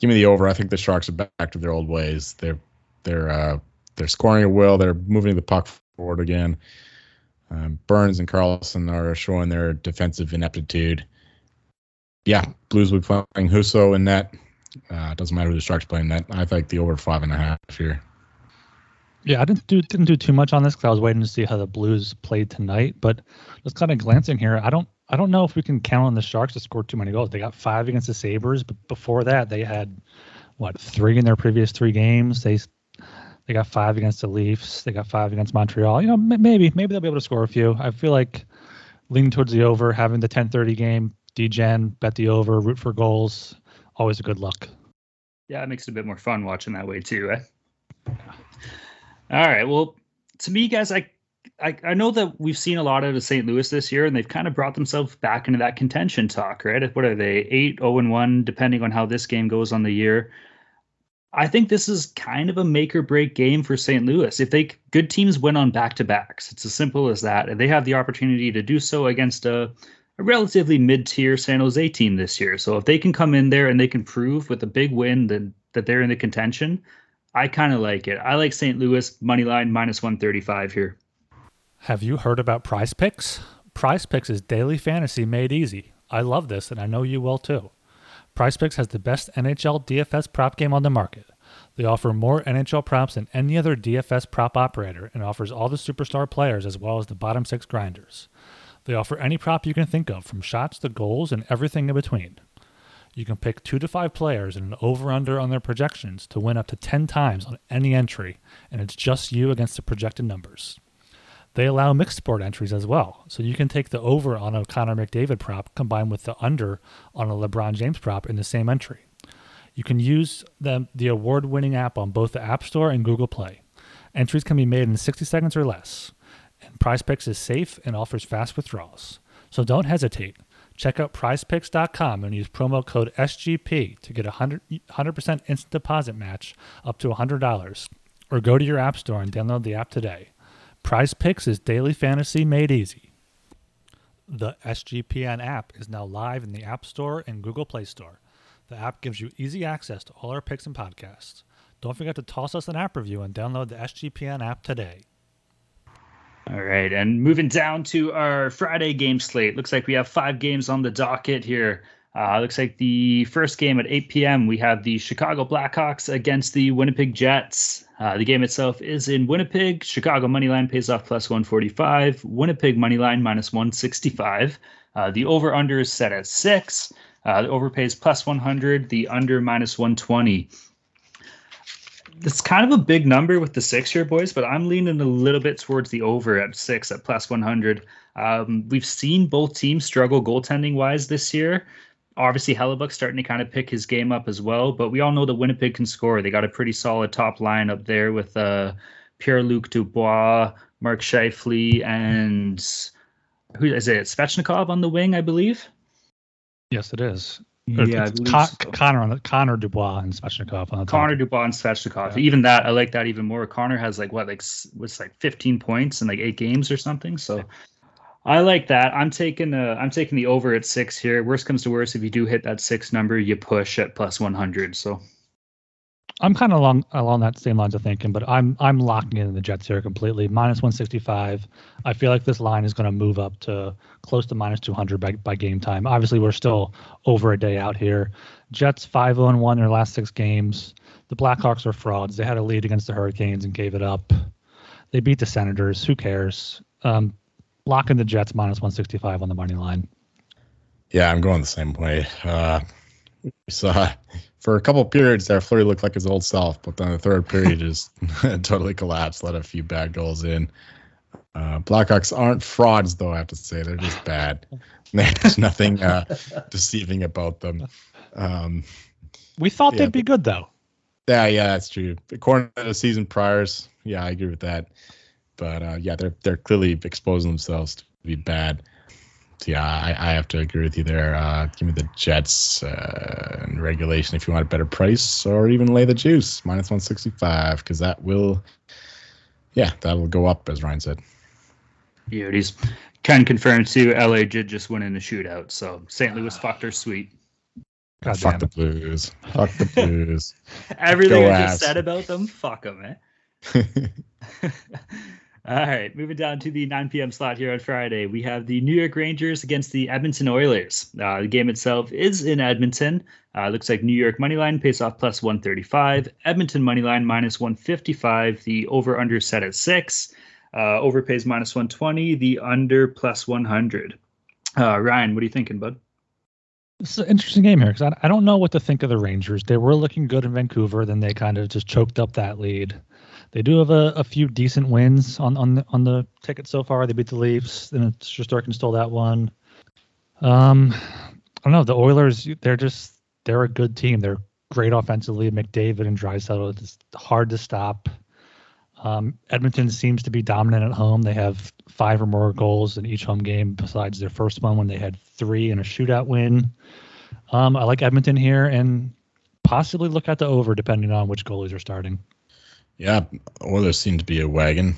give me the over. I think the Sharks are back to their old ways. They're they're uh, they're scoring at will. They're moving the puck forward again. Um, Burns and Karlsson are showing their defensive ineptitude yeah, Blues will be playing Husso in net. Uh, it doesn't matter who the Sharks play in net. I think the over five and a half here. Yeah, I didn't do didn't do too much on this because I was waiting to see how the Blues played tonight. But just kind of glancing here, I don't I don't know if we can count on the Sharks to score too many goals. They got five against the Sabres, but before that they had what three in their previous three games. They they got five against the Leafs. They got five against Montreal. You know, maybe maybe they'll be able to score a few. I feel like leaning towards the over, having the 10:30 game, DGen, bet the over, root for goals, always a good luck. Yeah, it makes it a bit more fun watching that way too. Eh? All right. Well, to me, guys, I, I I know that we've seen a lot out of St. Louis this year, and they've kind of brought themselves back into that contention talk, right? What are they? Eight, zero, and one, depending on how this game goes on the year. I think this is kind of a make or break game for St. Louis. If they good teams win on back to backs, it's as simple as that, and they have the opportunity to do so against a, a relatively mid tier San Jose team this year. So if they can come in there and they can prove with a big win that that they're in the contention, I kind of like it. I like St. Louis money line minus one thirty five here. Have you heard about Prize Picks? Prize Picks is daily fantasy made easy. I love this, and I know you will too. Prize Picks has the best NHL DFS prop game on the market. They offer more NHL props than any other DFS prop operator and offers all the superstar players as well as the bottom six grinders. They offer any prop you can think of, from shots to goals and everything in between. You can pick two to five players and an over under on their projections to win up to 10 times on any entry, and it's just you against the projected numbers. They allow mixed sport entries as well, so you can take the over on a Connor McDavid prop combined with the under on a LeBron James prop in the same entry. You can use the, the award winning app on both the App Store and Google Play. Entries can be made in 60 seconds or less, and Prize Picks is safe and offers fast withdrawals. So don't hesitate. Check out prizepicks.com and use promo code SGP to get a 100, 100% instant deposit match up to $100. Or go to your app store and download the app today. Prize Picks is daily fantasy made easy. The SGPN app is now live in the App Store and Google Play Store. The app gives you easy access to all our picks and podcasts. Don't forget to toss us an app review and download the SGPN app today. All right, and moving down to our Friday game slate. Looks like we have five games on the docket here. Uh, looks like the first game at 8 p.m. we have the Chicago Blackhawks against the Winnipeg Jets. Uh, the game itself is in Winnipeg. Chicago money line pays off plus 145. Winnipeg money line minus 165. Uh, the over under is set at six. Uh, the over pays plus 100. The under minus 120 it's kind of a big number with the six here, boys, but I'm leaning a little bit towards the over at six at plus 100. Um, we've seen both teams struggle goaltending wise this year. Obviously, Hellebuyck's starting to kind of pick his game up as well, but we all know that Winnipeg can score. They got a pretty solid top line up there with uh, Pierre Luc Dubois, Mark Scheifele, and who is it? Svechnikov on the wing, I believe. Yes, it is. Yeah, Con- so. Connor on the Connor Dubois and Svechnikov on the Connor top. Dubois and Svechnikov. Yeah. Even that, I like that even more. Connor has like what, like what's like 15 points in like eight games or something. So I like that. I'm taking the I'm taking the over at six here. Worst comes to worst, if you do hit that six number, you push at plus 100. So I'm kind of along along that same lines of thinking, but I'm I'm locking in the Jets here completely. Minus 165. I feel like this line is going to move up to close to minus 200 by, by game time. Obviously, we're still over a day out here. Jets 5 0 1 their last six games. The Blackhawks are frauds. They had a lead against the Hurricanes and gave it up. They beat the Senators. Who cares? Um, locking the Jets minus 165 on the money line. Yeah, I'm going the same way. Uh, we saw for a couple periods there, Fleury looked like his old self, but then the third period just totally collapsed, let a few bad goals in. Uh, Blackhawks aren't frauds, though. I have to say they're just bad. There's nothing uh, deceiving about them. Um, we thought yeah, they'd be good, though. Yeah, yeah, that's true. According to the season priors, yeah, I agree with that. But uh, yeah, they're they're clearly exposing themselves to be bad yeah, I, I, have to agree with you there. Uh, give me the Jets uh, in regulation if you want a better price, or even lay the juice minus 165 because that will, yeah, that will go up as Ryan said. Beauties. Can confirm too. LA did just win in a shootout, so St. Louis fucked her sweet. God fuck the Blues. Fuck the Blues. Everything Go I ass. just said about them, fuck them, eh? All right, moving down to the 9 p.m. slot here on Friday, we have the New York Rangers against the Edmonton Oilers. Uh, the game itself is in Edmonton. Uh, looks like New York money line pays off plus 135, Edmonton money line minus 155. The over under set at six. Uh, over pays minus 120. The under plus 100. Uh, Ryan, what are you thinking, bud? This is an interesting game here because I, I don't know what to think of the Rangers. They were looking good in Vancouver, then they kind of just choked up that lead. They do have a, a few decent wins on on the, on the ticket so far. They beat the Leafs, and Shesterkin stole that one. Um, I don't know. The Oilers, they're just they're a good team. They're great offensively. McDavid and Draisaitl, it's hard to stop. Um, Edmonton seems to be dominant at home. They have five or more goals in each home game, besides their first one when they had three in a shootout win. Um, I like Edmonton here, and possibly look at the over depending on which goalies are starting. Yeah, Oilers seem to be a wagon,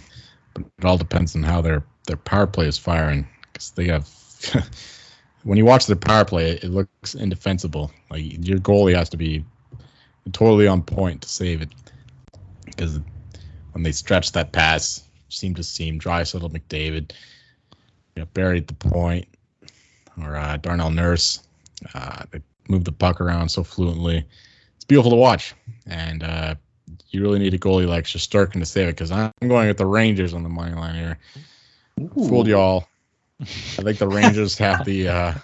but it all depends on how their their power play is firing because they have. when you watch their power play, it looks indefensible. Like your goalie has to be totally on point to save it because when they stretch that pass, seem to seem Draisaitl McDavid, you know, buried the point, or uh, Darnell Nurse. Uh, they move the puck around so fluently. It's beautiful to watch, and uh, you really need a goalie like Shesterkin to save it because I'm going with the Rangers on the money line here. Ooh. Fooled y'all. I think the Rangers have the uh,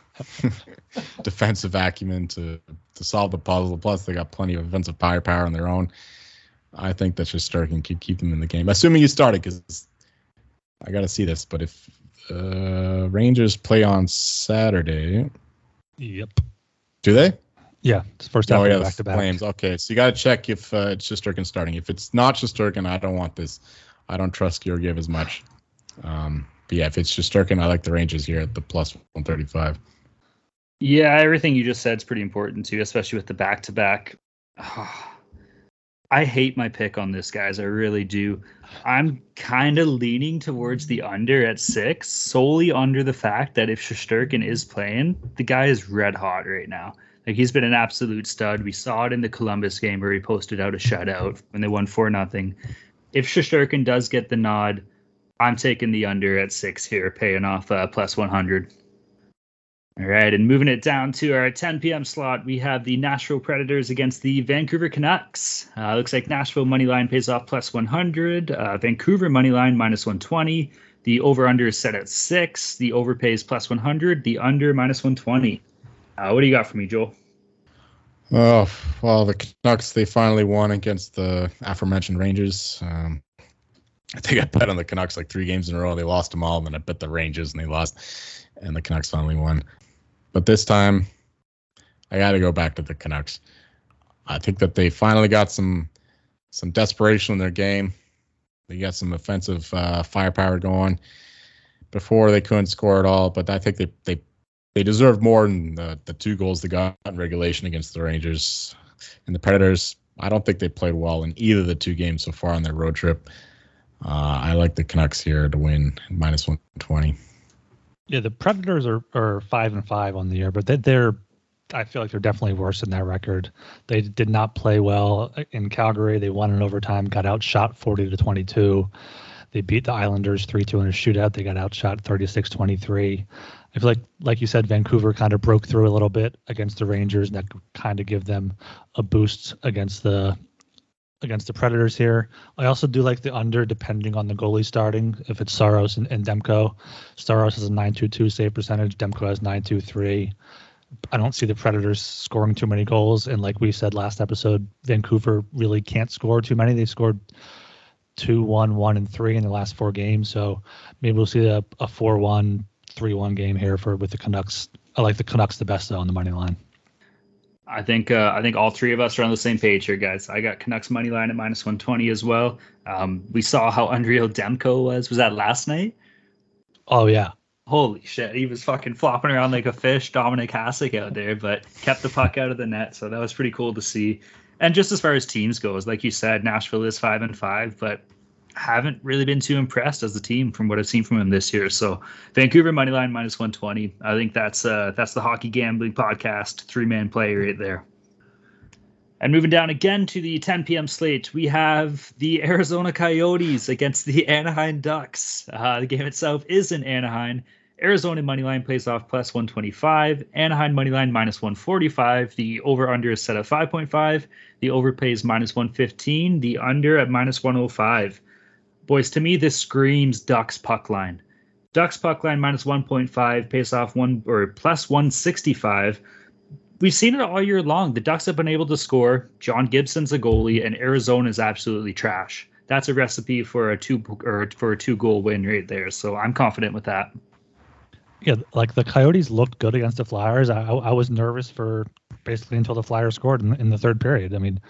defensive acumen to to solve the puzzle. Plus, they got plenty of offensive firepower on their own. I think that Shesterkin could keep them in the game, assuming you start it, because I got to see this. But if uh, Rangers play on Saturday, Yep. do they? Yeah, it's first half oh yeah, back to back. Flames. Okay, so you got to check if uh, it's Shesterkin starting. If it's not Shesterkin, I don't want this. I don't trust Georgiev as much. Um, but yeah, if it's Shesterkin, I like the Rangers here at the plus 135. Yeah, everything you just said is pretty important too, especially with the back to back. I hate my pick on this, guys. I really do. I'm kind of leaning towards the under at six, solely under the fact that if Shesterkin is playing, the guy is red hot right now. Like he's been an absolute stud. We saw it in the Columbus game where he posted out a shutout when they won four nothing. If Shesterkin does get the nod, I'm taking the under at six here, paying off uh, plus 100. All right, and moving it down to our 10 p.m. slot, we have the Nashville Predators against the Vancouver Canucks. Uh, looks like Nashville money line pays off plus 100, uh, Vancouver money line minus 120. The over under is set at six. The over pays plus 100. The under minus 120. Uh, what do you got for me, Joel? Oh well, the Canucks they finally won against the aforementioned Rangers. Um, I think I bet on the Canucks like three games in a row. They lost them all, and then I bet the Rangers and they lost, and the Canucks finally won. But this time, I got to go back to the Canucks. I think that they finally got some some desperation in their game. They got some offensive uh, firepower going. Before they couldn't score at all, but I think they they they deserve more than the, the two goals they got in regulation against the Rangers and the Predators. I don't think they played well in either of the two games so far on their road trip. Uh, I like the Canucks here to win minus 120. Yeah, the Predators are, are five and five on the year, but they, they're I feel like they're definitely worse than that record. They did not play well in Calgary. They won in overtime, got outshot 40 to 22. They beat the Islanders 3 2 in a shootout. They got outshot 36 23. I feel like, like you said, Vancouver kind of broke through a little bit against the Rangers, and that kind of give them a boost against the against the Predators here. I also do like the under, depending on the goalie starting. If it's Saros and, and Demko, Saros has a 9.22 save percentage. Demko has 9.23. I don't see the Predators scoring too many goals, and like we said last episode, Vancouver really can't score too many. They scored two, one, one, and three in the last four games. So maybe we'll see a, a four-one, three-one game here for with the Canucks. I like the Canucks the best though on the money line. I think uh, I think all three of us are on the same page here, guys. I got Canucks money line at minus 120 as well. Um, we saw how unreal Demko was. Was that last night? Oh yeah, Holy shit, he was fucking flopping around like a fish, Dominik Hasek out there, but kept the puck out of the net. So that was pretty cool to see. And just as far as teams goes, like you said, Nashville is five and five, but haven't really been too impressed as a team from what I've seen from him this year. So Vancouver money line minus one twenty. I think that's uh that's the hockey gambling podcast three man play right there. And moving down again to the 10 p.m. slate, we have the Arizona Coyotes against the Anaheim Ducks. Uh, the game itself is in Anaheim. Arizona moneyline plays off plus 125. Anaheim moneyline minus 145. The over under is set at 5.5. The over pays minus 115. The under at minus 105. Boys, to me, this screams Ducks puck line. Ducks puck line minus 1.5 pays off one or plus 165 we've seen it all year long. The Ducks have been able to score. John Gibson's a goalie, and Arizona is absolutely trash. That's a recipe for a two or for a two goal win right there. So I'm confident with that. Yeah, like the Coyotes looked good against the Flyers. I, I was nervous for basically until the Flyers scored in, in the third period. I mean,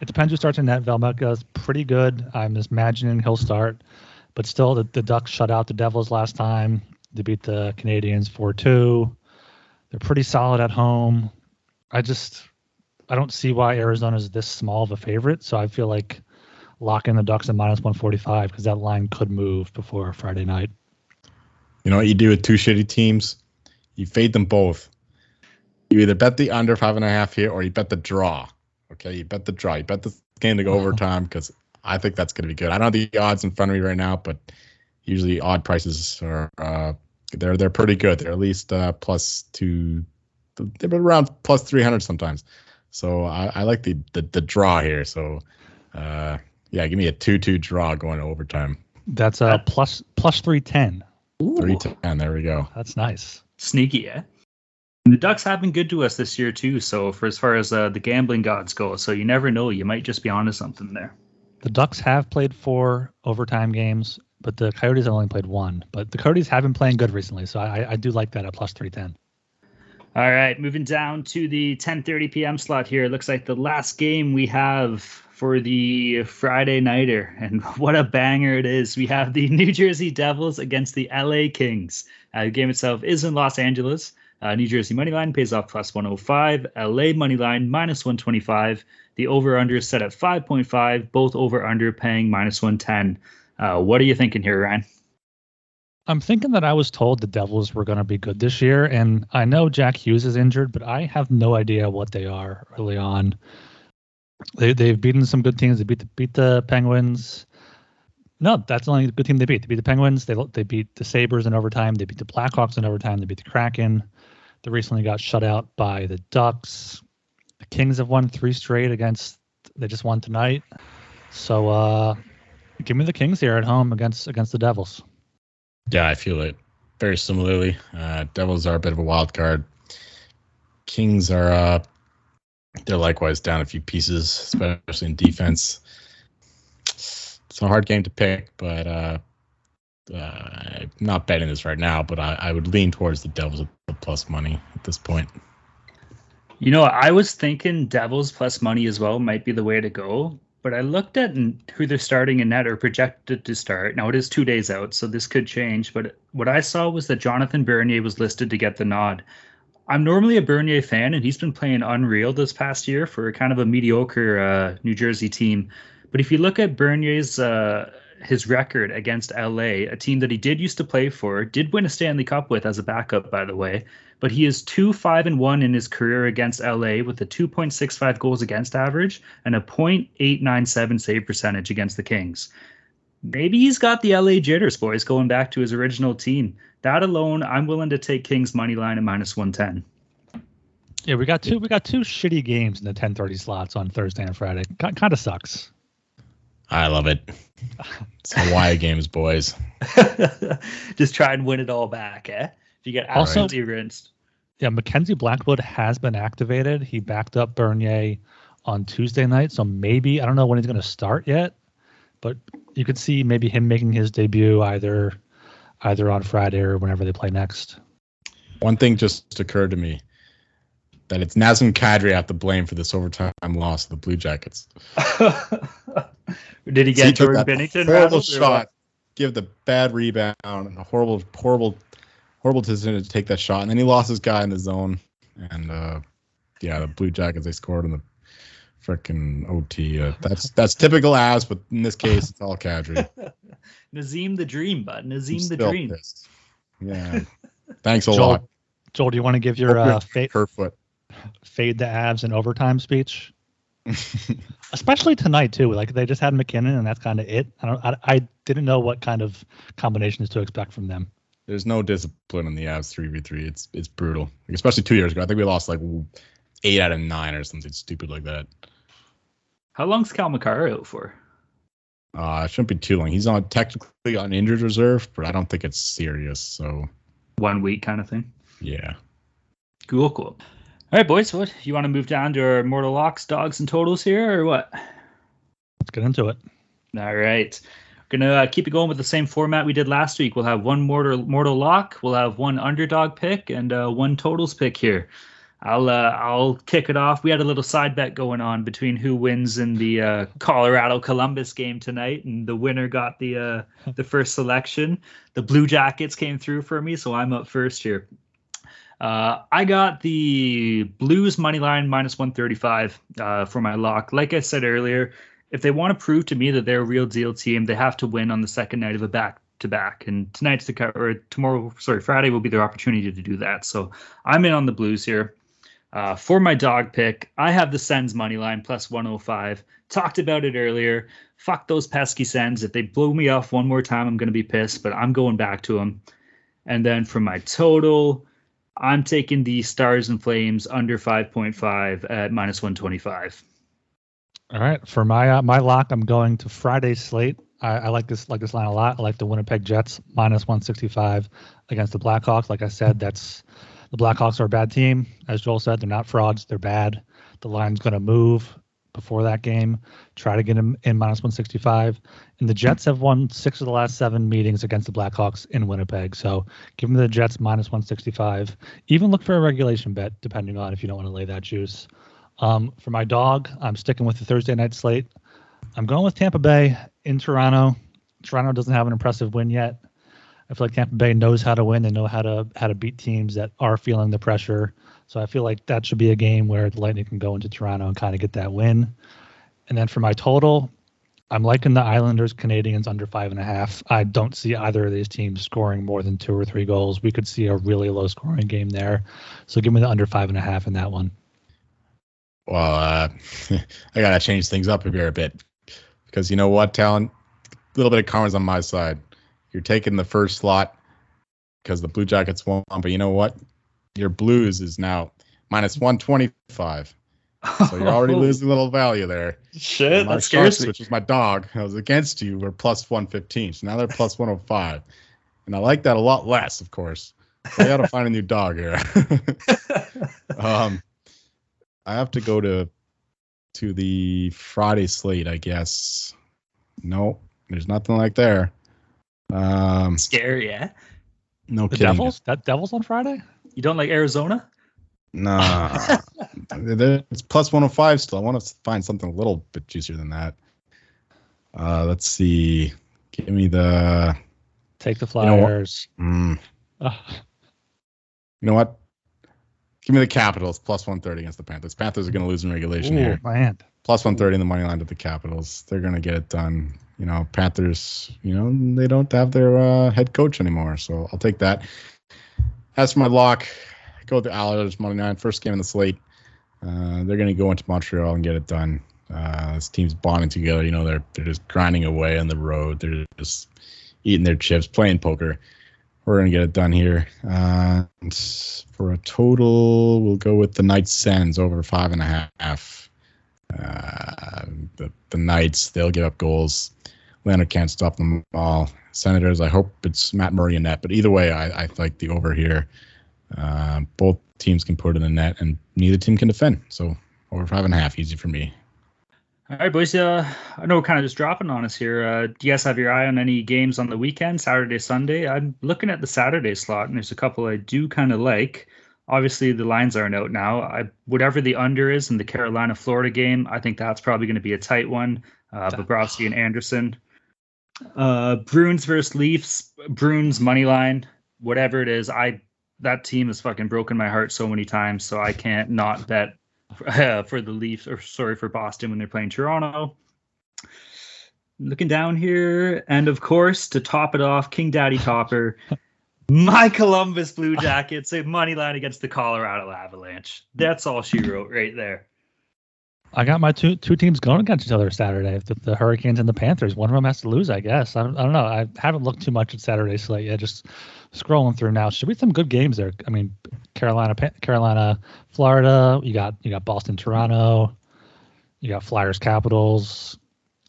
it depends who starts in net. Is pretty good. I'm just imagining he'll start, but still, the, the Ducks shut out the Devils last time. They beat the Canadiens 4 2. They're pretty solid at home. I just I don't see why Arizona is this small of a favorite. So I feel like locking the Ducks at minus 145 because that line could move before Friday night. You know what you do with two shitty teams? You fade them both. You either bet the under five and a half here or you bet the draw. Okay, you bet the draw. You bet the game to go overtime because I think that's going to be good. I don't have the odds in front of me right now, but usually odd prices are uh, they're they're pretty good. They're at least uh, plus two they've been around plus 300 sometimes. So I, I like the, the, the draw here. So uh, yeah, give me a two two draw going to overtime. That's a plus plus three ten. Three ten. There we go. That's nice. Sneaky, eh? And the Ducks have been good to us this year too. So for as far as uh, the gambling gods go, so you never know, you might just be onto something there. The Ducks have played four overtime games, but the Coyotes have only played one. But the Coyotes have been playing good recently, so I, I do like that at plus three ten. All right, moving down to the 10:30 p.m. slot here. It looks like the last game we have for the Friday nighter, and what a banger it is! We have the New Jersey Devils against the LA Kings. Uh, the game itself is in Los Angeles. Uh, New Jersey money line pays off plus 105. LA money line minus 125. The over under is set at 5.5. Both over under paying minus 110. Uh, what are you thinking here, Ryan? I'm thinking that I was told the Devils were going to be good this year, and I know Jack Hughes is injured, but I have no idea what they are early on. They they've beaten some good teams. They beat the beat the Penguins. No, that's the only good team they beat. They beat the Penguins. They they beat the Sabres in overtime. They beat the Blackhawks in overtime. They beat the Kraken. They recently got shut out by the Ducks. The Kings have won three straight against. They just won tonight. So uh, give me the Kings here at home against against the Devils. Yeah, I feel it very similarly. Uh, Devils are a bit of a wild card. Kings are uh, they're likewise down a few pieces, especially in defense. It's a hard game to pick, but uh, uh, not betting this right now. But I, I would lean towards the Devils at the plus money at this point. You know, I was thinking Devils plus money as well might be the way to go but I looked at who they're starting in net or projected to start. Now it is two days out, so this could change. But what I saw was that Jonathan Bernier was listed to get the nod. I'm normally a Bernier fan, and he's been playing unreal this past year for kind of a mediocre uh, New Jersey team. But if you look at Bernier's uh, his record against LA, a team that he did used to play for, did win a Stanley Cup with as a backup, by the way. But he is two five and one in his career against LA with a 2.65 goals against average and a .897 save percentage against the Kings. Maybe he's got the LA jitters, boys, going back to his original team. That alone, I'm willing to take Kings money line at minus 110. Yeah, we got two. We got two shitty games in the 10:30 slots on Thursday and Friday. Kind of sucks. I love it. It's Hawaii games, boys. Just try and win it all back, eh? If you get absolutely also, rinsed. Yeah, Mackenzie Blackwood has been activated. He backed up Bernier on Tuesday night, so maybe I don't know when he's going to start yet, but you could see maybe him making his debut either either on Friday or whenever they play next. One thing just occurred to me that it's Nazem Kadri at the blame for this overtime loss of the Blue Jackets. Did he get he Jordan Binnington? Horrible shot. Give the bad rebound and a horrible, horrible, horrible decision to take that shot, and then he lost his guy in the zone. And uh, yeah, the Blue Jackets they scored in the freaking OT. Uh, that's that's typical ass, but in this case, it's all Kadri. Nazem the Dream, bud. Nazem the Dream. Pissed. Yeah. Thanks a Joel, lot. Joel, do you want to give your uh, fade, Kerfoot. Fade the Avs in overtime speech? Especially tonight too. Like they just had MacKinnon, and that's kind of it. I don't. I, I didn't know what kind of combinations to expect from them. There's no discipline in the Avs three v three. It's it's brutal. Like, especially two years ago. I think we lost like eight out of nine or something stupid like that. How long's Cale Makar out for? Uh, it shouldn't be too long. He's on technically on injured reserve, but I don't think it's serious. So one week kind of thing. Yeah. Cool, cool. All right, boys. What you want to move down to our mortal locks, dogs, and totals here, or what? Let's get into it. All right. We're gonna uh, keep it going with the same format we did last week. We'll have one mortal mortal lock. We'll have one underdog pick and uh, one totals pick here. I'll uh, I'll kick it off. We had a little side bet going on between who wins in the uh, Colorado Columbus game tonight, and the winner got the uh, the first selection. The Blue Jackets came through for me, so I'm up first here. Uh, I got the Blues money line minus 135 uh, for my lock. Like I said earlier, if they want to prove to me that they're a real deal team, they have to win on the second night of a back to back. And tonight's the or tomorrow, sorry, Friday will be their opportunity to do that. So I'm in on the Blues here. Uh, for my dog pick, I have the Sens money line plus 105. Talked about it earlier. Fuck those pesky Sens. If they blow me off one more time, I'm going to be pissed, but I'm going back to them. And then for my total, I'm taking the Stars and Flames under 5.5 at minus 125. All right, for my uh, my lock, I'm going to Friday slate. I, I, like this like this line a lot. I like the Winnipeg Jets minus 165 against the Blackhawks. Like I said, that's The Blackhawks are a bad team, as Joel said. They're not frauds. They're bad. The line's going to move before that game. Try to get them in minus 165. And the Jets have won six of the last seven meetings against the Blackhawks in Winnipeg. So give them the Jets minus 165. Even look for a regulation bet, depending on if you don't want to lay that juice. Um, for my dog, I'm sticking with the Thursday night slate. I'm going with Tampa Bay in Toronto. Toronto doesn't have an impressive win yet. I feel like Tampa Bay knows how to win. They know how to how to beat teams that are feeling the pressure. So I feel like that should be a game where the Lightning can go into Toronto and kind of get that win. And then for my total, I'm liking the Islanders Canadiens under five and a half. I don't see either of these teams scoring more than two or three goals. We could see a really low scoring game there. So give me the under five and a half in that one. Well, uh, I gotta change things up here a bit because you know what, Talon? a little bit of karma's on my side. You're taking the first slot because the Blue Jackets won, but you know what? Your Blues is now minus 125. So you're already losing a little value there. Shit, my that scares Sharks, me. which was my dog, I was against you, We're plus 115. So now they're plus 105. And I like that a lot less, of course. So I got to find a new dog here. um, I have to go to to the Friday slate, I guess. No, there's nothing like there. Um, Scary, yeah. no The kidding. Devils? That Devils on Friday? You don't like Arizona? Nah, it's plus 105 still. I want to find something a little bit juicier than that. Uh, let's see. Give me the. Take the know what? Flyers. Mm, Ugh. you know what? Give me the Capitals plus 130 against the Panthers. Panthers are going to lose in regulation Ooh, here. man. Plus 130 in the money line to the Capitals. They're going to get it done. You know, Panthers, you know, they don't have their uh, head coach anymore. So I'll take that. As for my lock, I go with the Islanders money line. First game in the slate. Uh, they're going to go into Montreal and get it done. Uh, this team's bonding together. You know, they're they're just grinding away on the road. They're just eating their chips, playing poker. We're gonna get it done here. Uh, for a total, we'll go with the Knights Sens over five and a half. Uh, the the Knights they'll give up goals. Leonard can't stop them all. Senators, I hope it's Matt Murray in net, but either way, I, I like the over here. Uh, both teams can put it in the net, and neither team can defend. So over five and a half, easy for me. All right, boys. Uh, I know we're kind of just dropping on us here. Uh, do you guys have your eye on any games on the weekend, Saturday, Sunday? I'm looking at the Saturday slot, and there's a couple I do kind of like. Obviously, the lines aren't out now. I, whatever the under is in the Carolina Florida game, I think that's probably going to be a tight one. Uh, Bobrovsky and Anderson. Uh, Bruins versus Leafs. Bruins money line. Whatever it is, I that team has fucking broken my heart so many times, so I can't not bet uh, for the Leafs or sorry for Boston when they're playing Toronto. Looking down here, and of course, to top it off, King Daddy Topper, my Columbus Blue Jackets, a money line against the Colorado Avalanche. That's all she wrote right there. I got my two two teams going against each other Saturday. The, the Hurricanes and the Panthers. One of them has to lose, I guess. I don't, I don't know. I haven't looked too much at Saturday slate yet. Just scrolling through now. Should be some good games there. I mean, Carolina, Carolina, Florida. You got you got Boston, Toronto. You got Flyers, Capitals.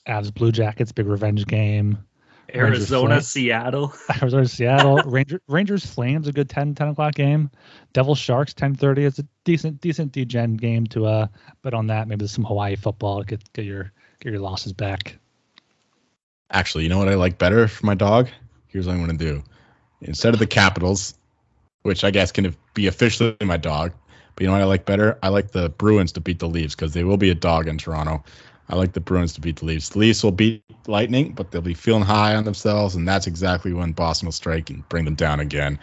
Avs, Blue Jackets. Big revenge game. Rangers, Arizona, Flames. Seattle. Arizona, Seattle. Ranger, Rangers, Flames. A good 10, 10 o'clock game. Devil Sharks. Ten thirty. It's a decent decent degen game to uh bet on that. Maybe some Hawaii football. Get get your get your losses back. Actually, you know what I like better for my dog? Here's what I'm going to do. Instead of the Capitals, which I guess can be officially my dog, but you know what I like better? I like the Bruins to beat the Leafs because they will be a dog in Toronto. I like the Bruins to beat the Leafs. The Leafs will beat Lightning, but they'll be feeling high on themselves, and that's exactly when Boston will strike and bring them down again.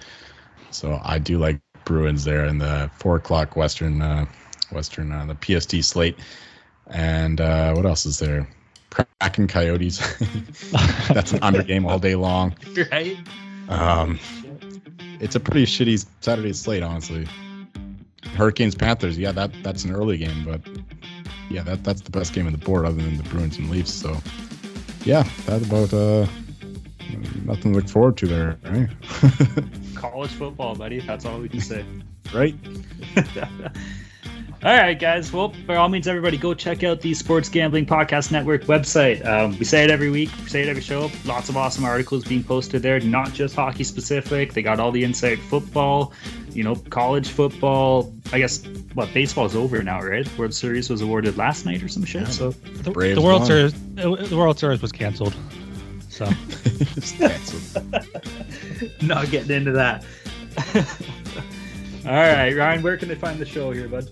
So I do like Bruins there in the four o'clock Western, uh, Western, uh, the PST slate. And uh, what else is there? Kraken Coyotes. That's an under game all day long. right? Um, it's a pretty shitty Saturday slate, honestly. Hurricanes Panthers, yeah, that that's an early game, but yeah, that that's the best game on the board other than the Bruins and Leafs. So yeah, that about uh nothing to look forward to there, right? College football, buddy. That's all we can say. right? All right, guys. Well, by all means, everybody go check out the Sports Gambling Podcast Network website. Um, we say it every week, we say it every show. Lots of awesome articles being posted there, not just hockey specific. They got all the inside football, you know, college football. I guess what baseball's over now, right? World Series was awarded last night or some shit. Yeah. So The, Braves the World won. Series, the World Series was canceled. So It's canceled. not getting into that. all right, Ryan, where can they find the show here, bud?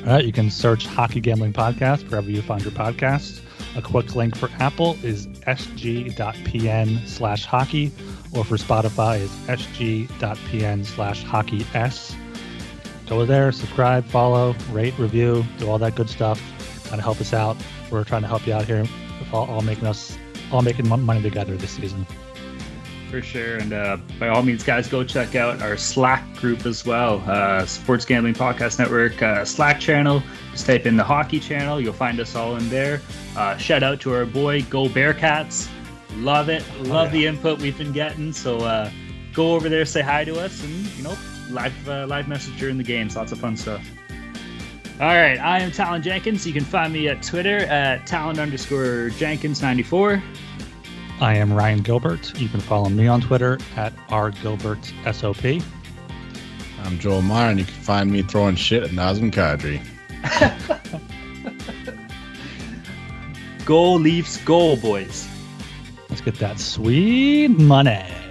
All right, you can search Hockey Gambling Podcast wherever you find your podcasts. A quick link for Apple is sg.pn slash hockey, or for Spotify is sg.pn slash hockey s. Go there, subscribe, follow, rate, review, do all that good stuff. Kind of help us out. We're trying to help you out here, with all, all making us all making money together this season. For sure. And uh, by all means, guys, go check out our Slack group as well. Uh, Sports Gambling Podcast Network uh, Slack channel. Just type in the hockey channel. You'll find us all in there. Uh, shout out to our boy, Go Bearcats. Love it. Love yeah. the input we've been getting. So uh, go over there, say hi to us, and, you know, live, uh, live message during the games. Lots of fun stuff. All right, I am Talon Jenkins. You can find me at Twitter at Talon underscore Jenkins94. I am Ryan Gilbert. You can follow me on Twitter at rgilbertsop. I'm Joel Meyer, and you can find me throwing shit at Nazem Kadri. Go Leafs, go, boys. Let's get that sweet money.